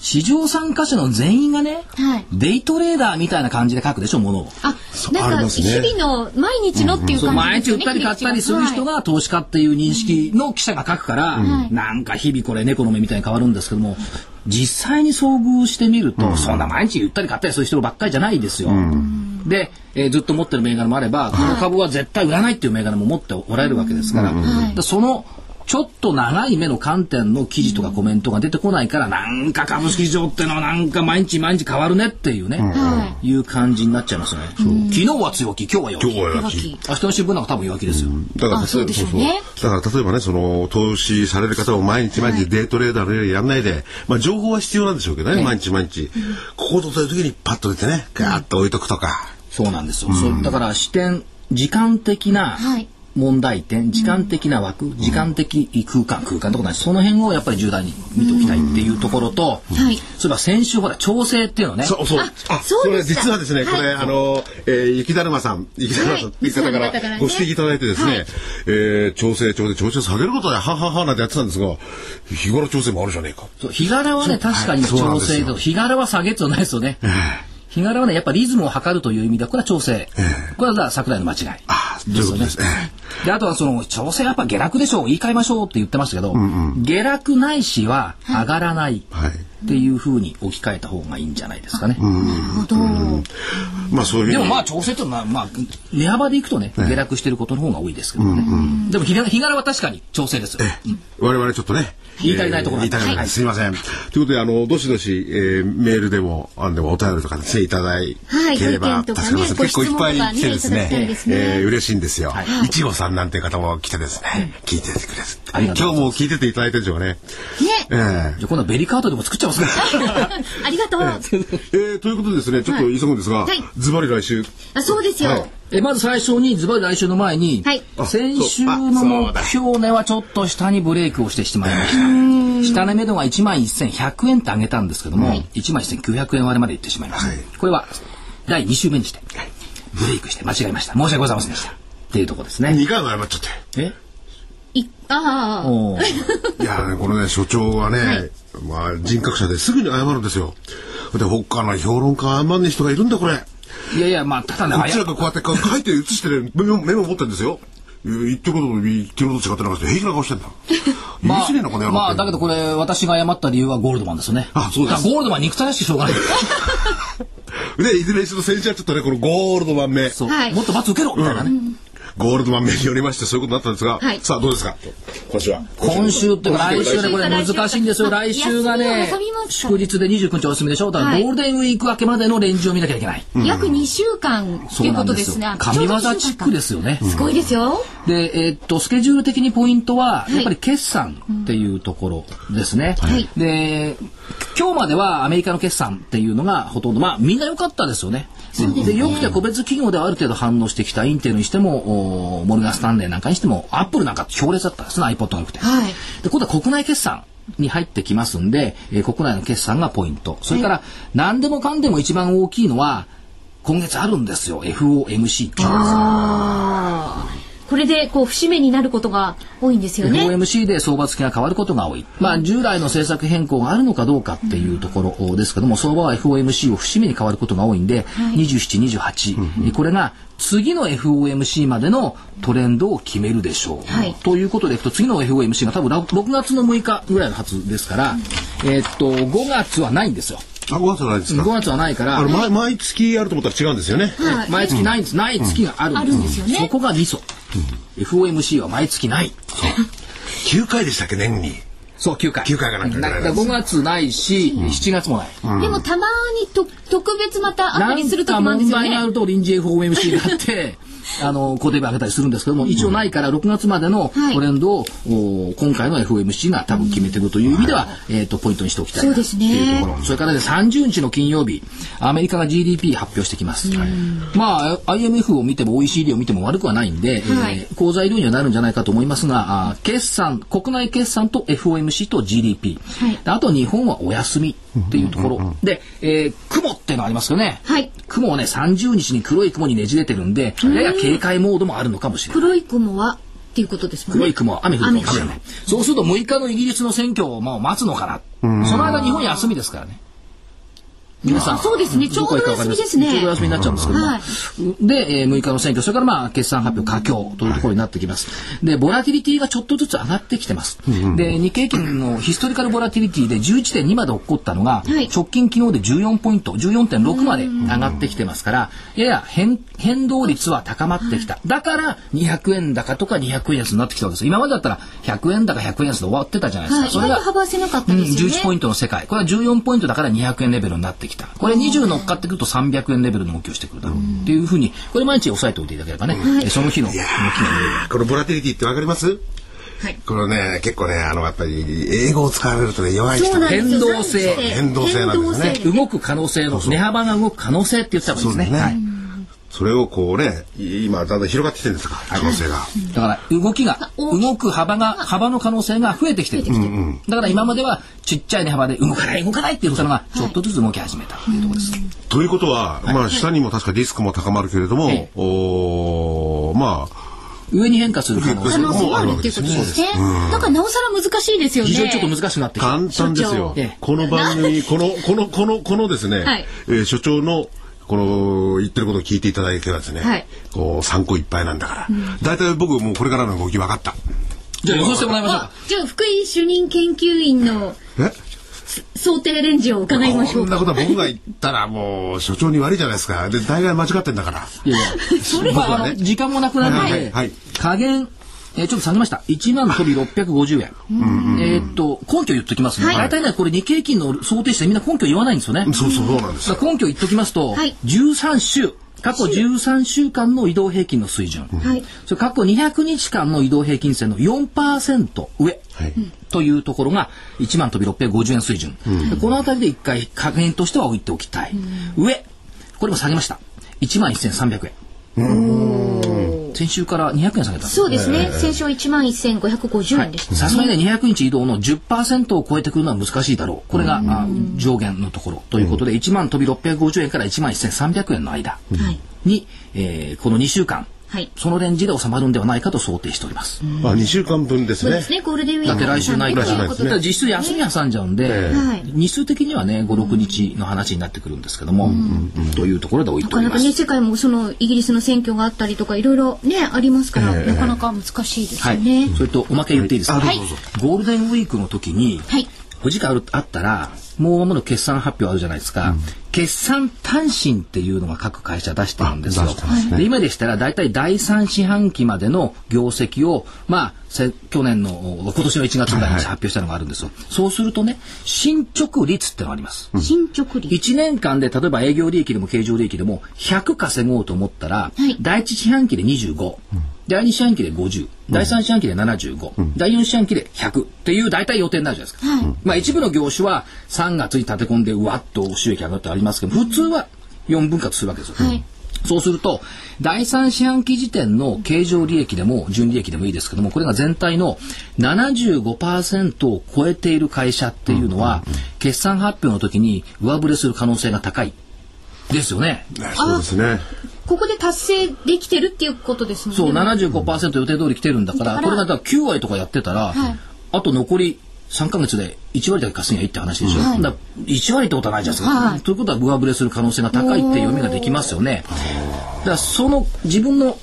市場参加者の全員がね、はいデイトレーダーみたいな感じで書くでしょ、ものを。あ、あなんかりますね日々の毎日のっていう感じですよね。毎日売ったり買ったりする人が投資家っていう認識の記者が書くから、んなんか日々これ猫の目みたいに変わるんですけども、実際に遭遇してみると、そんな毎日売ったり買ったりする人ばっかりじゃないですよ。で、えーずっと持ってる銘柄もあれば、この株は絶対売らないっていう銘柄も持っておられるわけですから、はいでそのちょっと長い目の観点の記事とかコメントが出てこないから、なんか株式市場ってのはなんか毎日毎日変わるねっていうね、いう感じになっちゃいますね。昨日は強気、今日は弱気。今日は弱。気。明日の新聞なんか多分弱気ですよ。だからあそうでしょうねそうそうだから例えばね、その投資される方も毎日毎日デイトレーダーのようにやんないで、まあ情報は必要なんでしょうけどね、毎日毎日。ここぞという時にパッと出てね、ガーッと置いとくとか。そうなんですよ。そうだから視点、時間的なはい問題点、時間的な枠、時間的空間、空間とかない。その辺をやっぱり重大に見ておきたいっていうところと、はい。そういえば先週ほら調整っていうのね。そうそう。あ、これそうでした実はですね、これ、はいあの、えー、雪だるまさん、雪だるまさんっていう方からご指摘いただいてですね、はい。えー、調整、調整、調整下げることで、はははなんてやってたんですが、日頃調整もあるじゃねえか。そう日柄はね、確かに調整と、日柄は下げっていうのはないですよね。日柄はね、やっぱリズムを測るという意味では、これは調整。これは桜井の間違い。あそういうことですね。で、あとはその、調整やっぱ下落でしょう、言い換えましょうって言ってましたけど、下落ないしは上がらないはい。っていうふうに置き換えた方がいいんじゃないですかね。なるほど。まあそういう。でもまあ調整というのは、まあ、値幅でいくとね、下落してることの方が多いですけどね。でも日柄日柄は確かに調整ですよ。我々ちょっとね。言い足りないところえー言い足りないです。すいません。ということで、あの、どしどし、えー、メールでも、あんでもお便りとかですね、いただはいければ助かります。結構いっぱい来てですね嬉しいんですよ。いちごさんなんて方も来てですね、聞いててくれ今日も聞いてていただいてるんでしょうかね。ね。えーじゃあ今度はベリーカードでも作っちゃいますね。ありがとう。えー、ということでですね、ちょっと急ぐんですがはい、ズバリ来週。あ、そうですはいよ。えまず最初にズバリ来週の前に、はい先週の目標値はちょっと下にブレイクをしてしまいました。下値目処が1万1100円って上げたんですけども、1万1900円割れまでいってしまいました。はいこれは第2週目にして、ブレイクして間違えました。申し訳ございませんでした。っていうところですね。2回も謝っちゃって。え？い、ああ。いやね、このね、所長はね、まあ、人格者ですぐに謝るんですよ。で、他の評論家謝んねえ人がいるんだ、これ。いやいや、まあ、ただね、こっちらがこうやって書いて写してね、メモメモ持ってるんですよ。言ってることと言ってること違ってなくて平気な顔してんだ。まあねまあ、だけどこれ、私が謝った理由はゴールドマンですよね。あそうですゴールドマン憎たらしくしょうがない。で、いずれにしろ先週はちょっとね、このゴールドマン目。そう。はいもっと罰受けろみたいなね。ゴールドマン目によりましてそういうことになったんですが、はいさあどうですか？今週は。今週って来週ね、これ難しいんですよ。来週がね祝日で29日お休みでしょだからはいゴールデンウィーク明けまでのレンジを見なきゃいけない。約2週間ってそいうことですね。。神業チックですよね。すごいですよ。で、えーっと、スケジュール的にポイントは、いやっぱり決算っていうところですね。はいで、今日まではアメリカの決算っていうのがほとんど、まあみんな良かったですよね。でよくて個別企業ではある程度反応してきたインテルにしても、おモルガン・スタンレーなんかにしても、アップルなんか強烈だったんですね、iPod が良くて。はいで、今度は国内決算。に入ってきますんで、えー国内の決算がポイント。それから、何でもかんでも一番大きいのは、今月あるんですよ。FOMC っていうのがああ。これでこう節目になることが多いんですよね。FOMC で相場付きが変わることが多い。まあ、従来の政策変更があるのかどうかっていうところですけども、相場は FOMC を節目に変わることが多いんで、27、28、これが次の FOMC までのトレンドを決めるでしょう。はいということでいくと、次の FOMC が多分ら6月の6日ぐらいのはずですから、えーっと、5月はないんですよ。あ、5月はないですか？5月はないから、あの、毎毎月やると思ったら違うんですよね。はい毎月ないんです。ない月があるんです。あるんですよねそこがミソ。FOMC は毎月ない。9回でしたっけ、年に？そう、9回。9回がなんかぐらいだから5月ないし、7月もない。でもたまにと特別またあったりする時もあるんですよね。問題があると臨時 FOMC があって、あの、固定日上げたりするんですけども、一応ないから6月までのはい。トレンドを、お今回の FOMC が多分決めてるという意味では、えっ、と、ポイントにしておきたいなそうですね。っていうところ。それからね、30日の金曜日、アメリカが GDP 発表してきます。まあ、IMF を見ても OECD を見ても悪くはないんで、はい。えー好材料にはなるんじゃないかと思いますが、あー決算、国内決算と FOMC と GDP、はい。であと日本はお休みっていうところ、で、えー雲っていうのがありますよね。はい。雲はね、30日に黒い雲にねじれてるんで、やや警戒モードもあるのかもしれない。黒い雲はっていうことですもんね。黒い雲は雨降るかもしれ雨ない。そうすると6日のイギリスの選挙をもう待つのかな。その間日本休みですからね。皆さん。そうですねちょうど休みですねちょうど休みになっちゃうんですけども。はいで、えー6日の選挙、それからまあ、決算発表、佳境というところになってきます。で、ボラティリティがちょっとずつ上がってきてます。で、日経平均のヒストリカルボラティリティで11.2まで起こったのが、はい直近昨日で14ポイント、14.6まで上がってきてますから、やや変変動率は高まってきた。だから、200円高とか200円安になってきたわけです。今までだったら100円高、100円安で終わってたじゃないですか。はい。意それが外と幅狭かったうん、ですよね。11ポイントの世界。これは14ポイントだから200円レベルになってきた。これ20乗っかってくると300円レベルの動きをしてくるだろう。っていうふうに、これ毎日押さえておいていただければね、えその日の動きが。このボラティリティってわかります？はい。このね、結構ね、あの、やっぱり、英語を使われるとね、弱い人。変動性。変動性なんですね。動く可能性の、値幅が動く可能性って言った方がいいですね。それをこうね、今、だんだん広がってきてるんですか、可能性が。だから動きが、動く幅が、幅の可能性が増えてきてる。だから今まではちっちゃい値幅で動かない、動かないって言ったのが、ちょっとずつ動き始めたっていうところです。ということは、まあ、下にも確かリスクも高まるけれども、ええおーまあ、上に変化する可能性もあるっていうことですね。だからなおさら難しいですよね。非常にちょっと難しくなってきた。簡単ですよ。この番組、この、この、この、このですね、はいえー所長の、この言ってることを聞いていただければですね、はいこう参考いっぱいなんだから、大体僕もうこれからの動き分かった。じゃあ予想してもらいましょう。じゃあ福井主任研究員のえ？想定レンジを伺いましょう。こなことは僕が言ったらもう所長に悪いじゃないですか。で、大概間違ってんだから。いやいや、まあ、あの、時間もなくなるのはいで、はい加減、えーちょっと下げました。1万飛び650円。えーっと、根拠言っときますね。はい。大体ね、これ日経平均の想定してみんな根拠言わないんですよね。そうそうそうなんです根拠言っときますと、はい。13週、過去13週間の移動平均の水準、はい。それ過去200日間の移動平均線の4%上、はい。というところが1万飛び650円水準、でこの辺りで一回加減としては置いておきたい、上これも下げました。1万1300円先週から200円下げたそうですね。先週は1万1550円でした。さすがにね、200日移動の10%を超えてくるのは難しいだろう。これが、あ上限のところということで、1万飛び650円から1万1300円の間はい。に、えーこの2週間、はい。そのレンジで収まるんではないかと想定しております。まあ、2週間分ですねそうで。すね。ゴールデンウィークだって来週ないから、来週ないですねだから実質休み挟んじゃうんで、はい日数的にはね、5、6日の話になってくるんですけども、というところで置いなております。かなかね、世界もそのイギリスの選挙があったりとか、いろいろね、ありますから、なかなか難しいですはいよね。。それと、おまけ言っていいですか、はいゴールデンウィークの時に、はい。お時間あるあったら、もう間もなく決算発表あるじゃないですか。決算単身っていうのが各会社出してるんですよ。すねで今でしたら、大体第3四半期までの業績を、まあ、去年の、今年の1月ぐらいに発表したのがあるんですよ。そうするとね、進捗率ってのがあります。進捗率。1年間で例えば営業利益でも経常利益でも100稼ごうと思ったら、はい第1四半期で25、第2四半期で50、第3四半期で75、第4四半期で100っていう大体予定になるじゃないですか。はいまあ一部の業種は3月に立て込んでうわっと収益上がってありますけど、普通は4分割するわけですよ。はいそうすると、第3四半期時点の経常利益でも、純利益でもいいですけども、これが全体の75%を超えている会社っていうのは、決算発表の時に上振れする可能性が高い。ですよね。そうですね。ここで達成できてるっていうことですもんね。そう、75%予定通り来てるんだから、だからこれがだから9割とかやってたら、はいあと残り3ヶ月で1割だけ稼げばいいって話でしょ。はいだから1割ってことはないじゃないですか。はいということは上振れする可能性が高いって読みができますよね。だからその自分の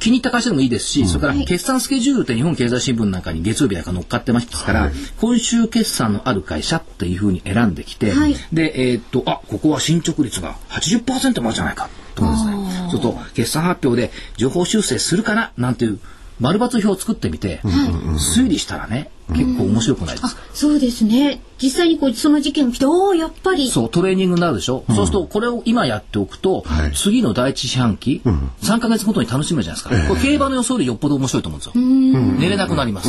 気に入った会社でもいいですし、それから決算スケジュールって日本経済新聞なんかに月曜日なんか乗っかってますから、今週決算のある会社っていうふうに選んできて、はいで、えーっと、あ、ここは進捗率が80%もあるじゃないか、と思うんですね。そうすると、決算発表で情報修正するかな、なんていう、丸抜表を作ってみて、推理したらね、結構面白くないですか。そうですね。実際にこうその事件が来て、おおやっぱり。そう、トレーニングになるでしょ？そうすると、これを今やっておくと、はい次の第一四半期、3ヶ月ごとに楽しめるじゃないですか。これ競馬の予想よりよっぽど面白いと思うんですよ。寝れなくなります。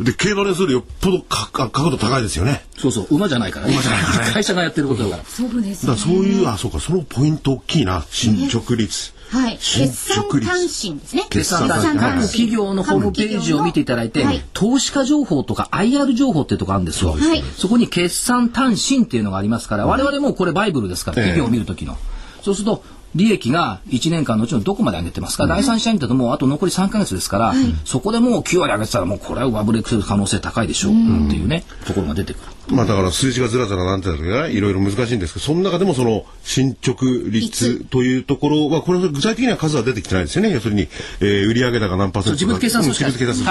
で、競馬のそれよっぽどかか角度高いですよね。そうそう、馬じゃないからね。会社がやってることだから。そうですねだ。そういう、あ、そうか、そのポイント大きいな。進捗率。はい。進決算単身ですね。決算単各企業のホームページを見ていただいて、はい投資家情報とか IR 情報っていうとこあるんですよ。はいそこに決算単身っていうのがありますから、我々もこれバイブルですから、企業を見るときの。そうすると、利益が1年間のうちのどこまで上げてますか、第三社員だともうあと残り3ヶ月ですから、そこでもう9割上げてたらもうこれは上振れする可能性高いでしょうっていうね、ところが出てくる。まあだから数字がずらずらなんてだとかいろいろ難しいんですけど、その中でもその進捗率というところは、これは具体的には数は出てきてないですよね。要するに、えー、売上高何パーセント自分で計算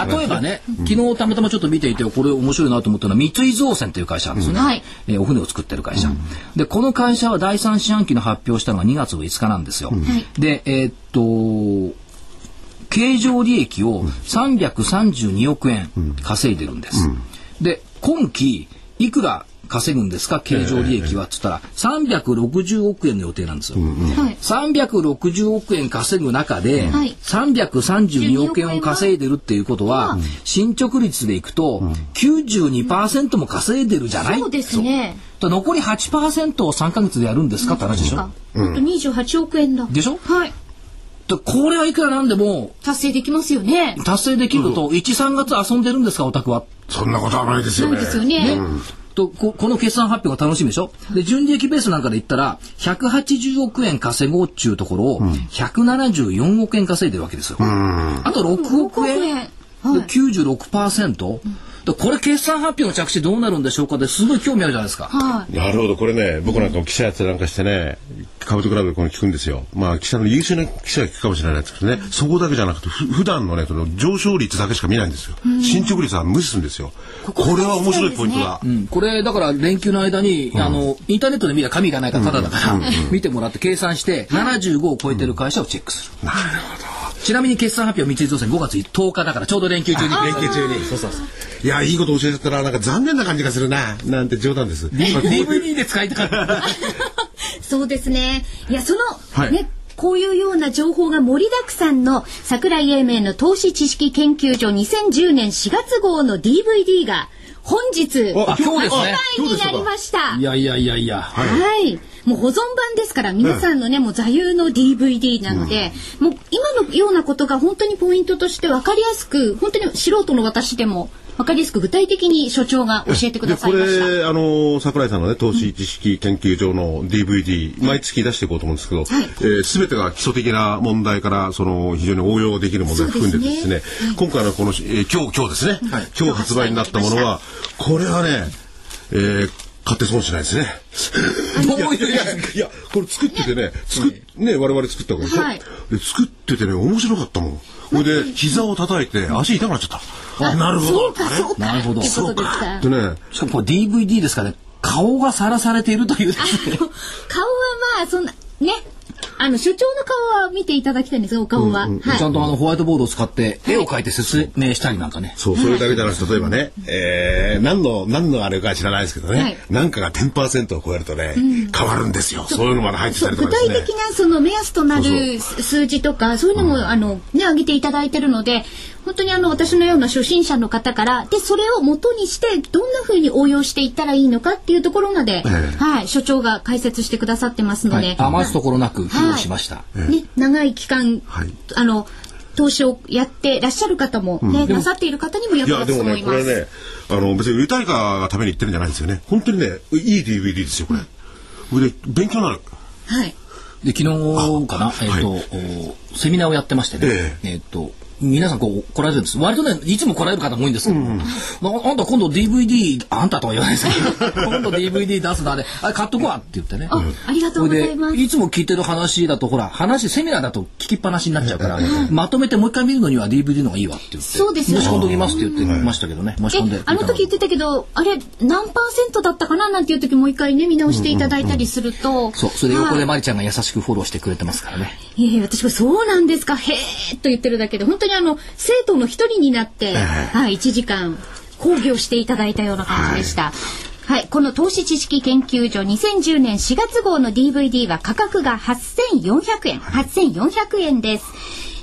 例えばね、昨日たまたまちょっと見ていて、これ面白いなと思ったのは、三井造船という会社なんですよね。はいえーお船を作ってる会社。で、この会社は第三四半期の発表したのが2月の5日なんですよ。で、えーっと、経常利益を332億円稼いでるんです。で、今期、いくら稼ぐんですか？経常利益はっつったら、360億円の予定なんですよ。はい。360億円稼ぐ中で、はい332億円を稼いでるっていうことは、進捗率でいくと、92%も稼いでるじゃないそうですね。と残り8%を3ヶ月でやるんですかって話でしょ？あ、あと28億円だ。でしょ？はい。でこれはいくらなんでも達成できますよね。達成できると、1、3月遊んでるんですか、オタクは。そんなことはないですよね。ないですよね。とここの決算発表が楽しみでしょ？で純利益ベースなんかで言ったら180億円稼ごうっちゅうところを174億円稼いでるわけですよ。あと6億円？はい。で96%、でこれ決算発表の着地どうなるんでしょうかですごい興味あるじゃないですか。はい。なるほど、これね、僕なんかも記者やってなんかしてね、カブトクラブでこの聞くんですよ。まあ、記者の優秀な記者が聞くかもしれないですけどね、そこだけじゃなくて、ふ普段のね、その上昇率だけしか見ないんですよ。進捗率は無視するんですよ。これは面白いポイントだ。うんこれだから連休の間に、あのインターネットで見たら紙がないからただだから、見てもらって計算して75を超えてる会社をチェックする。なるちなみに決算発表三井造船5月10日だからちょうど連休中に。連休中に。そうそうそう。いや、いいこと教えてたら、なんか残念な感じがするな。なんて冗談です。DVD で使いたかった。そうですね。いや、その、はいね、こういうような情報が盛りだくさんの桜井英明の投資知識研究所2010年4月号の DVD が本日あ今日でになりました。いやいやいやいや。はい。もう保存版ですから、皆さんのね、もう座右の DVD なので、もう今のようなことが本当にポイントとして分かりやすく、本当に素人の私でも分かりやすく具体的に所長が教えてくださいました。でこれ、あの、桜井さんのね、投資知識研究所の DVD、毎月出していこうと思うんですけど、はい。えー全てが基礎的な問題から、その、非常に応用できる問題を含んでてですね、そうです今回のこの、えー今日、今日ですね、今日発売になったものは、これはね、えー買って損しないですね。どういういやいやいや、これ作っててね、作っ、ね、我々作ったわけでしょ、はいで作っててね、面白かったもん。これで、膝を叩いて、足痛くなっちゃった。あ、なるほど。なるほどってことですか。でね、しかもこれ DVD ですからね、顔がさらされているという。顔はまあ、そんな、ね。あの、所長の顔は見ていただきたいんですよ、お顔は。はい。ちゃんとあのホワイトボードを使って絵を描いて説明したりなんかね。そう、それだけじゃなくて、例えばね、えー、何の、何のあれか知らないですけどね、はいなんかが10%を超えるとね、変わるんですよ。そういうのまで入ってたりと具かですね。体的なその目安となる数字とかそういうのも、あのね上げていただいてるので本当にあの私のような初心者の方からでそれを元にしてどんな風に応用していったらいいのかっていうところまで、ええはい所長が解説してくださってますので、はい、余すところなく披露しました。ね長い期間、はいあの投資をやってらっしゃる方もね、なさっている方にも役いや、立つとでもね、思います。これね、あの、別に売りたいかがために言ってるんじゃないんですよね。本当にね、いい DVD ですよ、これ。これで、勉強になる。はい。で昨日かな、えっ、と、おセミナーをやってましてね、ええっ、と皆さんこう来られるんです。割とねいつも来られる方も多いんですけど、なあんた今度 DVD あんたとは言わないですけど。今度 DVD 出すのあれ。あれ買っとこわって言ってね。あ、ありがとうございます。いつも聞いてる話だとほら話セミナーだと聞きっぱなしになっちゃうから、まとめてもう一回見るのには DVD の方がいいわって言って。そうですよ。申し込んでおきますって言ってましたけどね。申し込んでえあの時言ってたけどあれ何パーセントだったかななんていう時もう一回ね見直していただいたりすると、そうそれで横はい。でマリちゃんが優しくフォローしてくれてますからね。いやいや私もそうなんですか。へえと言ってるだけで本当にあの生徒の一人になって、はい、1時間講義をしていただいたような感じでした。はい、この投資知識研究所2010年4月号の DVD は価格が8400円、8400円です。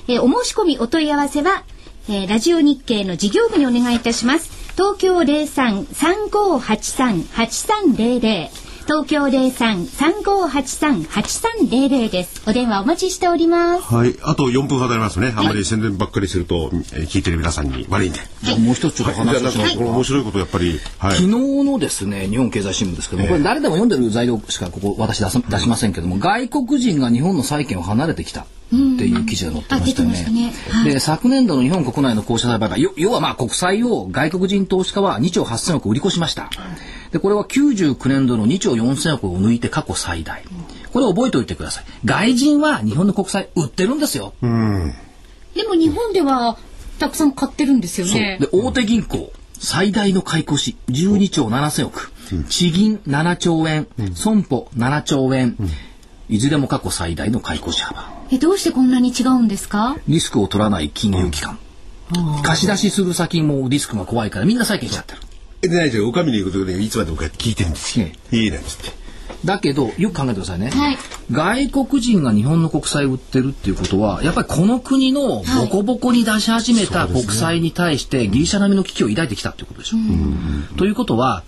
えーお申し込みお問い合わせは、えーラジオ日経の事業部にお願いいたします。東京03-3583-8300東京03-3583-8300です。お電話お待ちしております。はい。あと4分ほどありますね。あんまり宣伝ばっかりすると、えー聞いてる皆さんに悪いんで。もう一つちょっと話をしますこの面白いことやっぱり、はい。昨日のですね日本経済新聞ですけども、これ誰でも読んでる材料しかここ私出しませんけども外国人が日本の債券を離れてきたっていう記事が載ってましたよね。ねはいで昨年度の日本国内の公社債売買よ要はまあ国債を外国人投資家は2兆8000億売り越しました。でこれは99年度の2兆4000億を抜いて過去最大。これ覚えておいてください。外人は日本の国債売ってるんですよ。でも日本ではたくさん買ってるんですよそうね。で大手銀行最大の買い越し12兆7000億、地銀7兆円、損保7兆円、いずれも過去最大の買い越し幅えどうしてこんなに違うんですか？リスクを取らない金融機関、貸し出しする先もリスクが怖いからみんな債券しちゃってるでないですよ。お上に言うことでいつまで僕は聞いてるんですよ。ねいいねっつって。だけどよく考えてくださいね、はい外国人が日本の国債を売ってるっていうことはやっぱりこの国のボコボコに出し始めた国債に対してギリシャ並みの危機を抱いてきたっていうことでしょ。ということは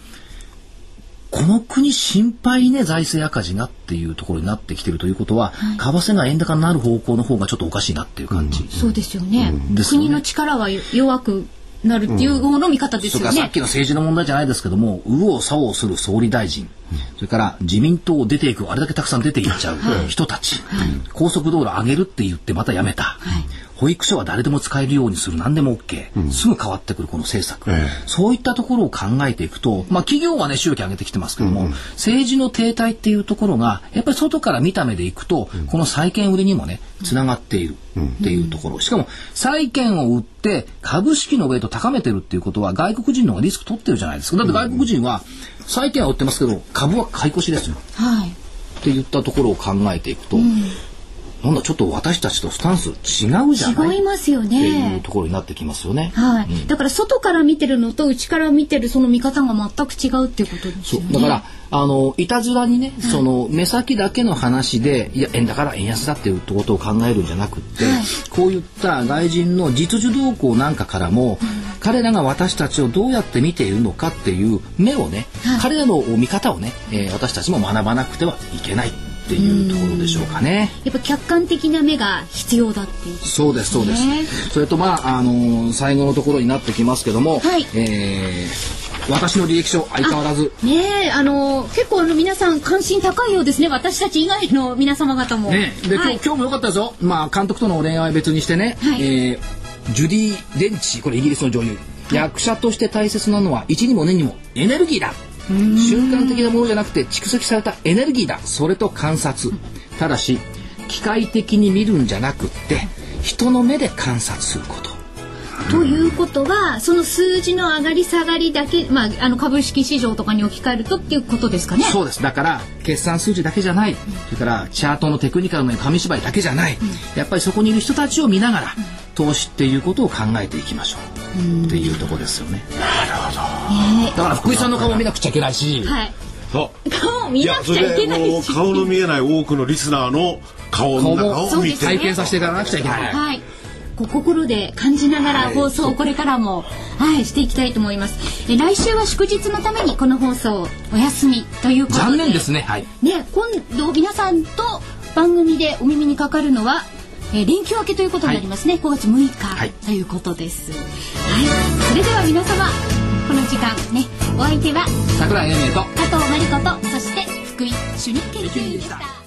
この国心配ね財政赤字がっていうところになってきてるということは、為替が円高になる方向の方がちょっとおかしいなっていう感じ。そうですよね。ですよね。国の力は弱くなるっていう方の見方ですよね。それからさっ。きの政治の問題じゃないですけども右往左往する総理大臣、それから自民党を出ていくあれだけたくさん出ていっちゃう人たち、高速道路上げるって言ってまたやめた、保育所は誰でも使えるようにする何でも OK、すぐ変わってくるこの政策、ええ。そういったところを考えていくと、まあ、企業はね収益上げてきてますけども、政治の停滞っていうところがやっぱり外から見た目でいくと、この債券売りにもねつながっているっていうところ、しかも債券を売って株式のウェイト高めてるっていうことは外国人の方がリスク取ってるじゃないですか。だって外国人は債券は売ってますけど株は買い越しですよ。はい。って言ったところを考えていくと、なんだちょっと私たちとスタンス違うじゃない？違いますよっていうね。ところになってきますよね。はい。だから外から見てるのと内から見てるその見方が全く違うっていうことですよね。そうだからあのいたずらにね、その目先だけの話でいや円だから円安だっていうことを考えるんじゃなくって、はいこういった外人の実需動向なんかからも、彼らが私たちをどうやって見ているのかっていう目をね、彼らの見方をね、えー私たちも学ばなくてはいけないっていうところでしょうかね。やっぱ客観的な目が必要だっていう。そうですそうです、ねそれとまああのー最後のところになってきますけども、はいえー私の履歴書相変わらずねえ、あの結構あの皆さん関心高いようですね。私たち以外の皆様方も。ね、で、はい今日今日も良かったですよ。まあ監督との恋愛は別にしてね、はいえージュディ・デンチこれイギリスの女優、役者として大切なのは一にも年にもエネルギーだ。瞬間的なものじゃなくて蓄積されたエネルギーだ。それと観察。ただし機械的に見るんじゃなくって人の目で観察すること。ということは、その数字の上がり下がりだけ、まあ、あの株式市場とかに置き換えるとっていうことですかね。そうです。だから、決算数字だけじゃない。それから、チャートのテクニカルの紙芝居だけじゃない。やっぱりそこにいる人たちを見ながら、投資っていうことを考えていきましょう。っていうところですよね。だから、福井さんの顔を見なくちゃいけないし、はい。そう。顔を見なくちゃいけないし。顔の見えない多くのリスナーの顔の中顔を見て体験させていかなくちゃいけない。はい。こう心で感じながら放送をこれからも、はい、していきたいと思います。え来週は祝日のためにこの放送お休みということで。残念ですね。はい。ね、今度皆さんと番組でお耳にかかるのは、えー連休明けということになりますね。5月6日、はいということです。はい。それでは皆様、この時間ね、お相手は桜井英明と、加藤真理子と、そして福井主任研究員でした。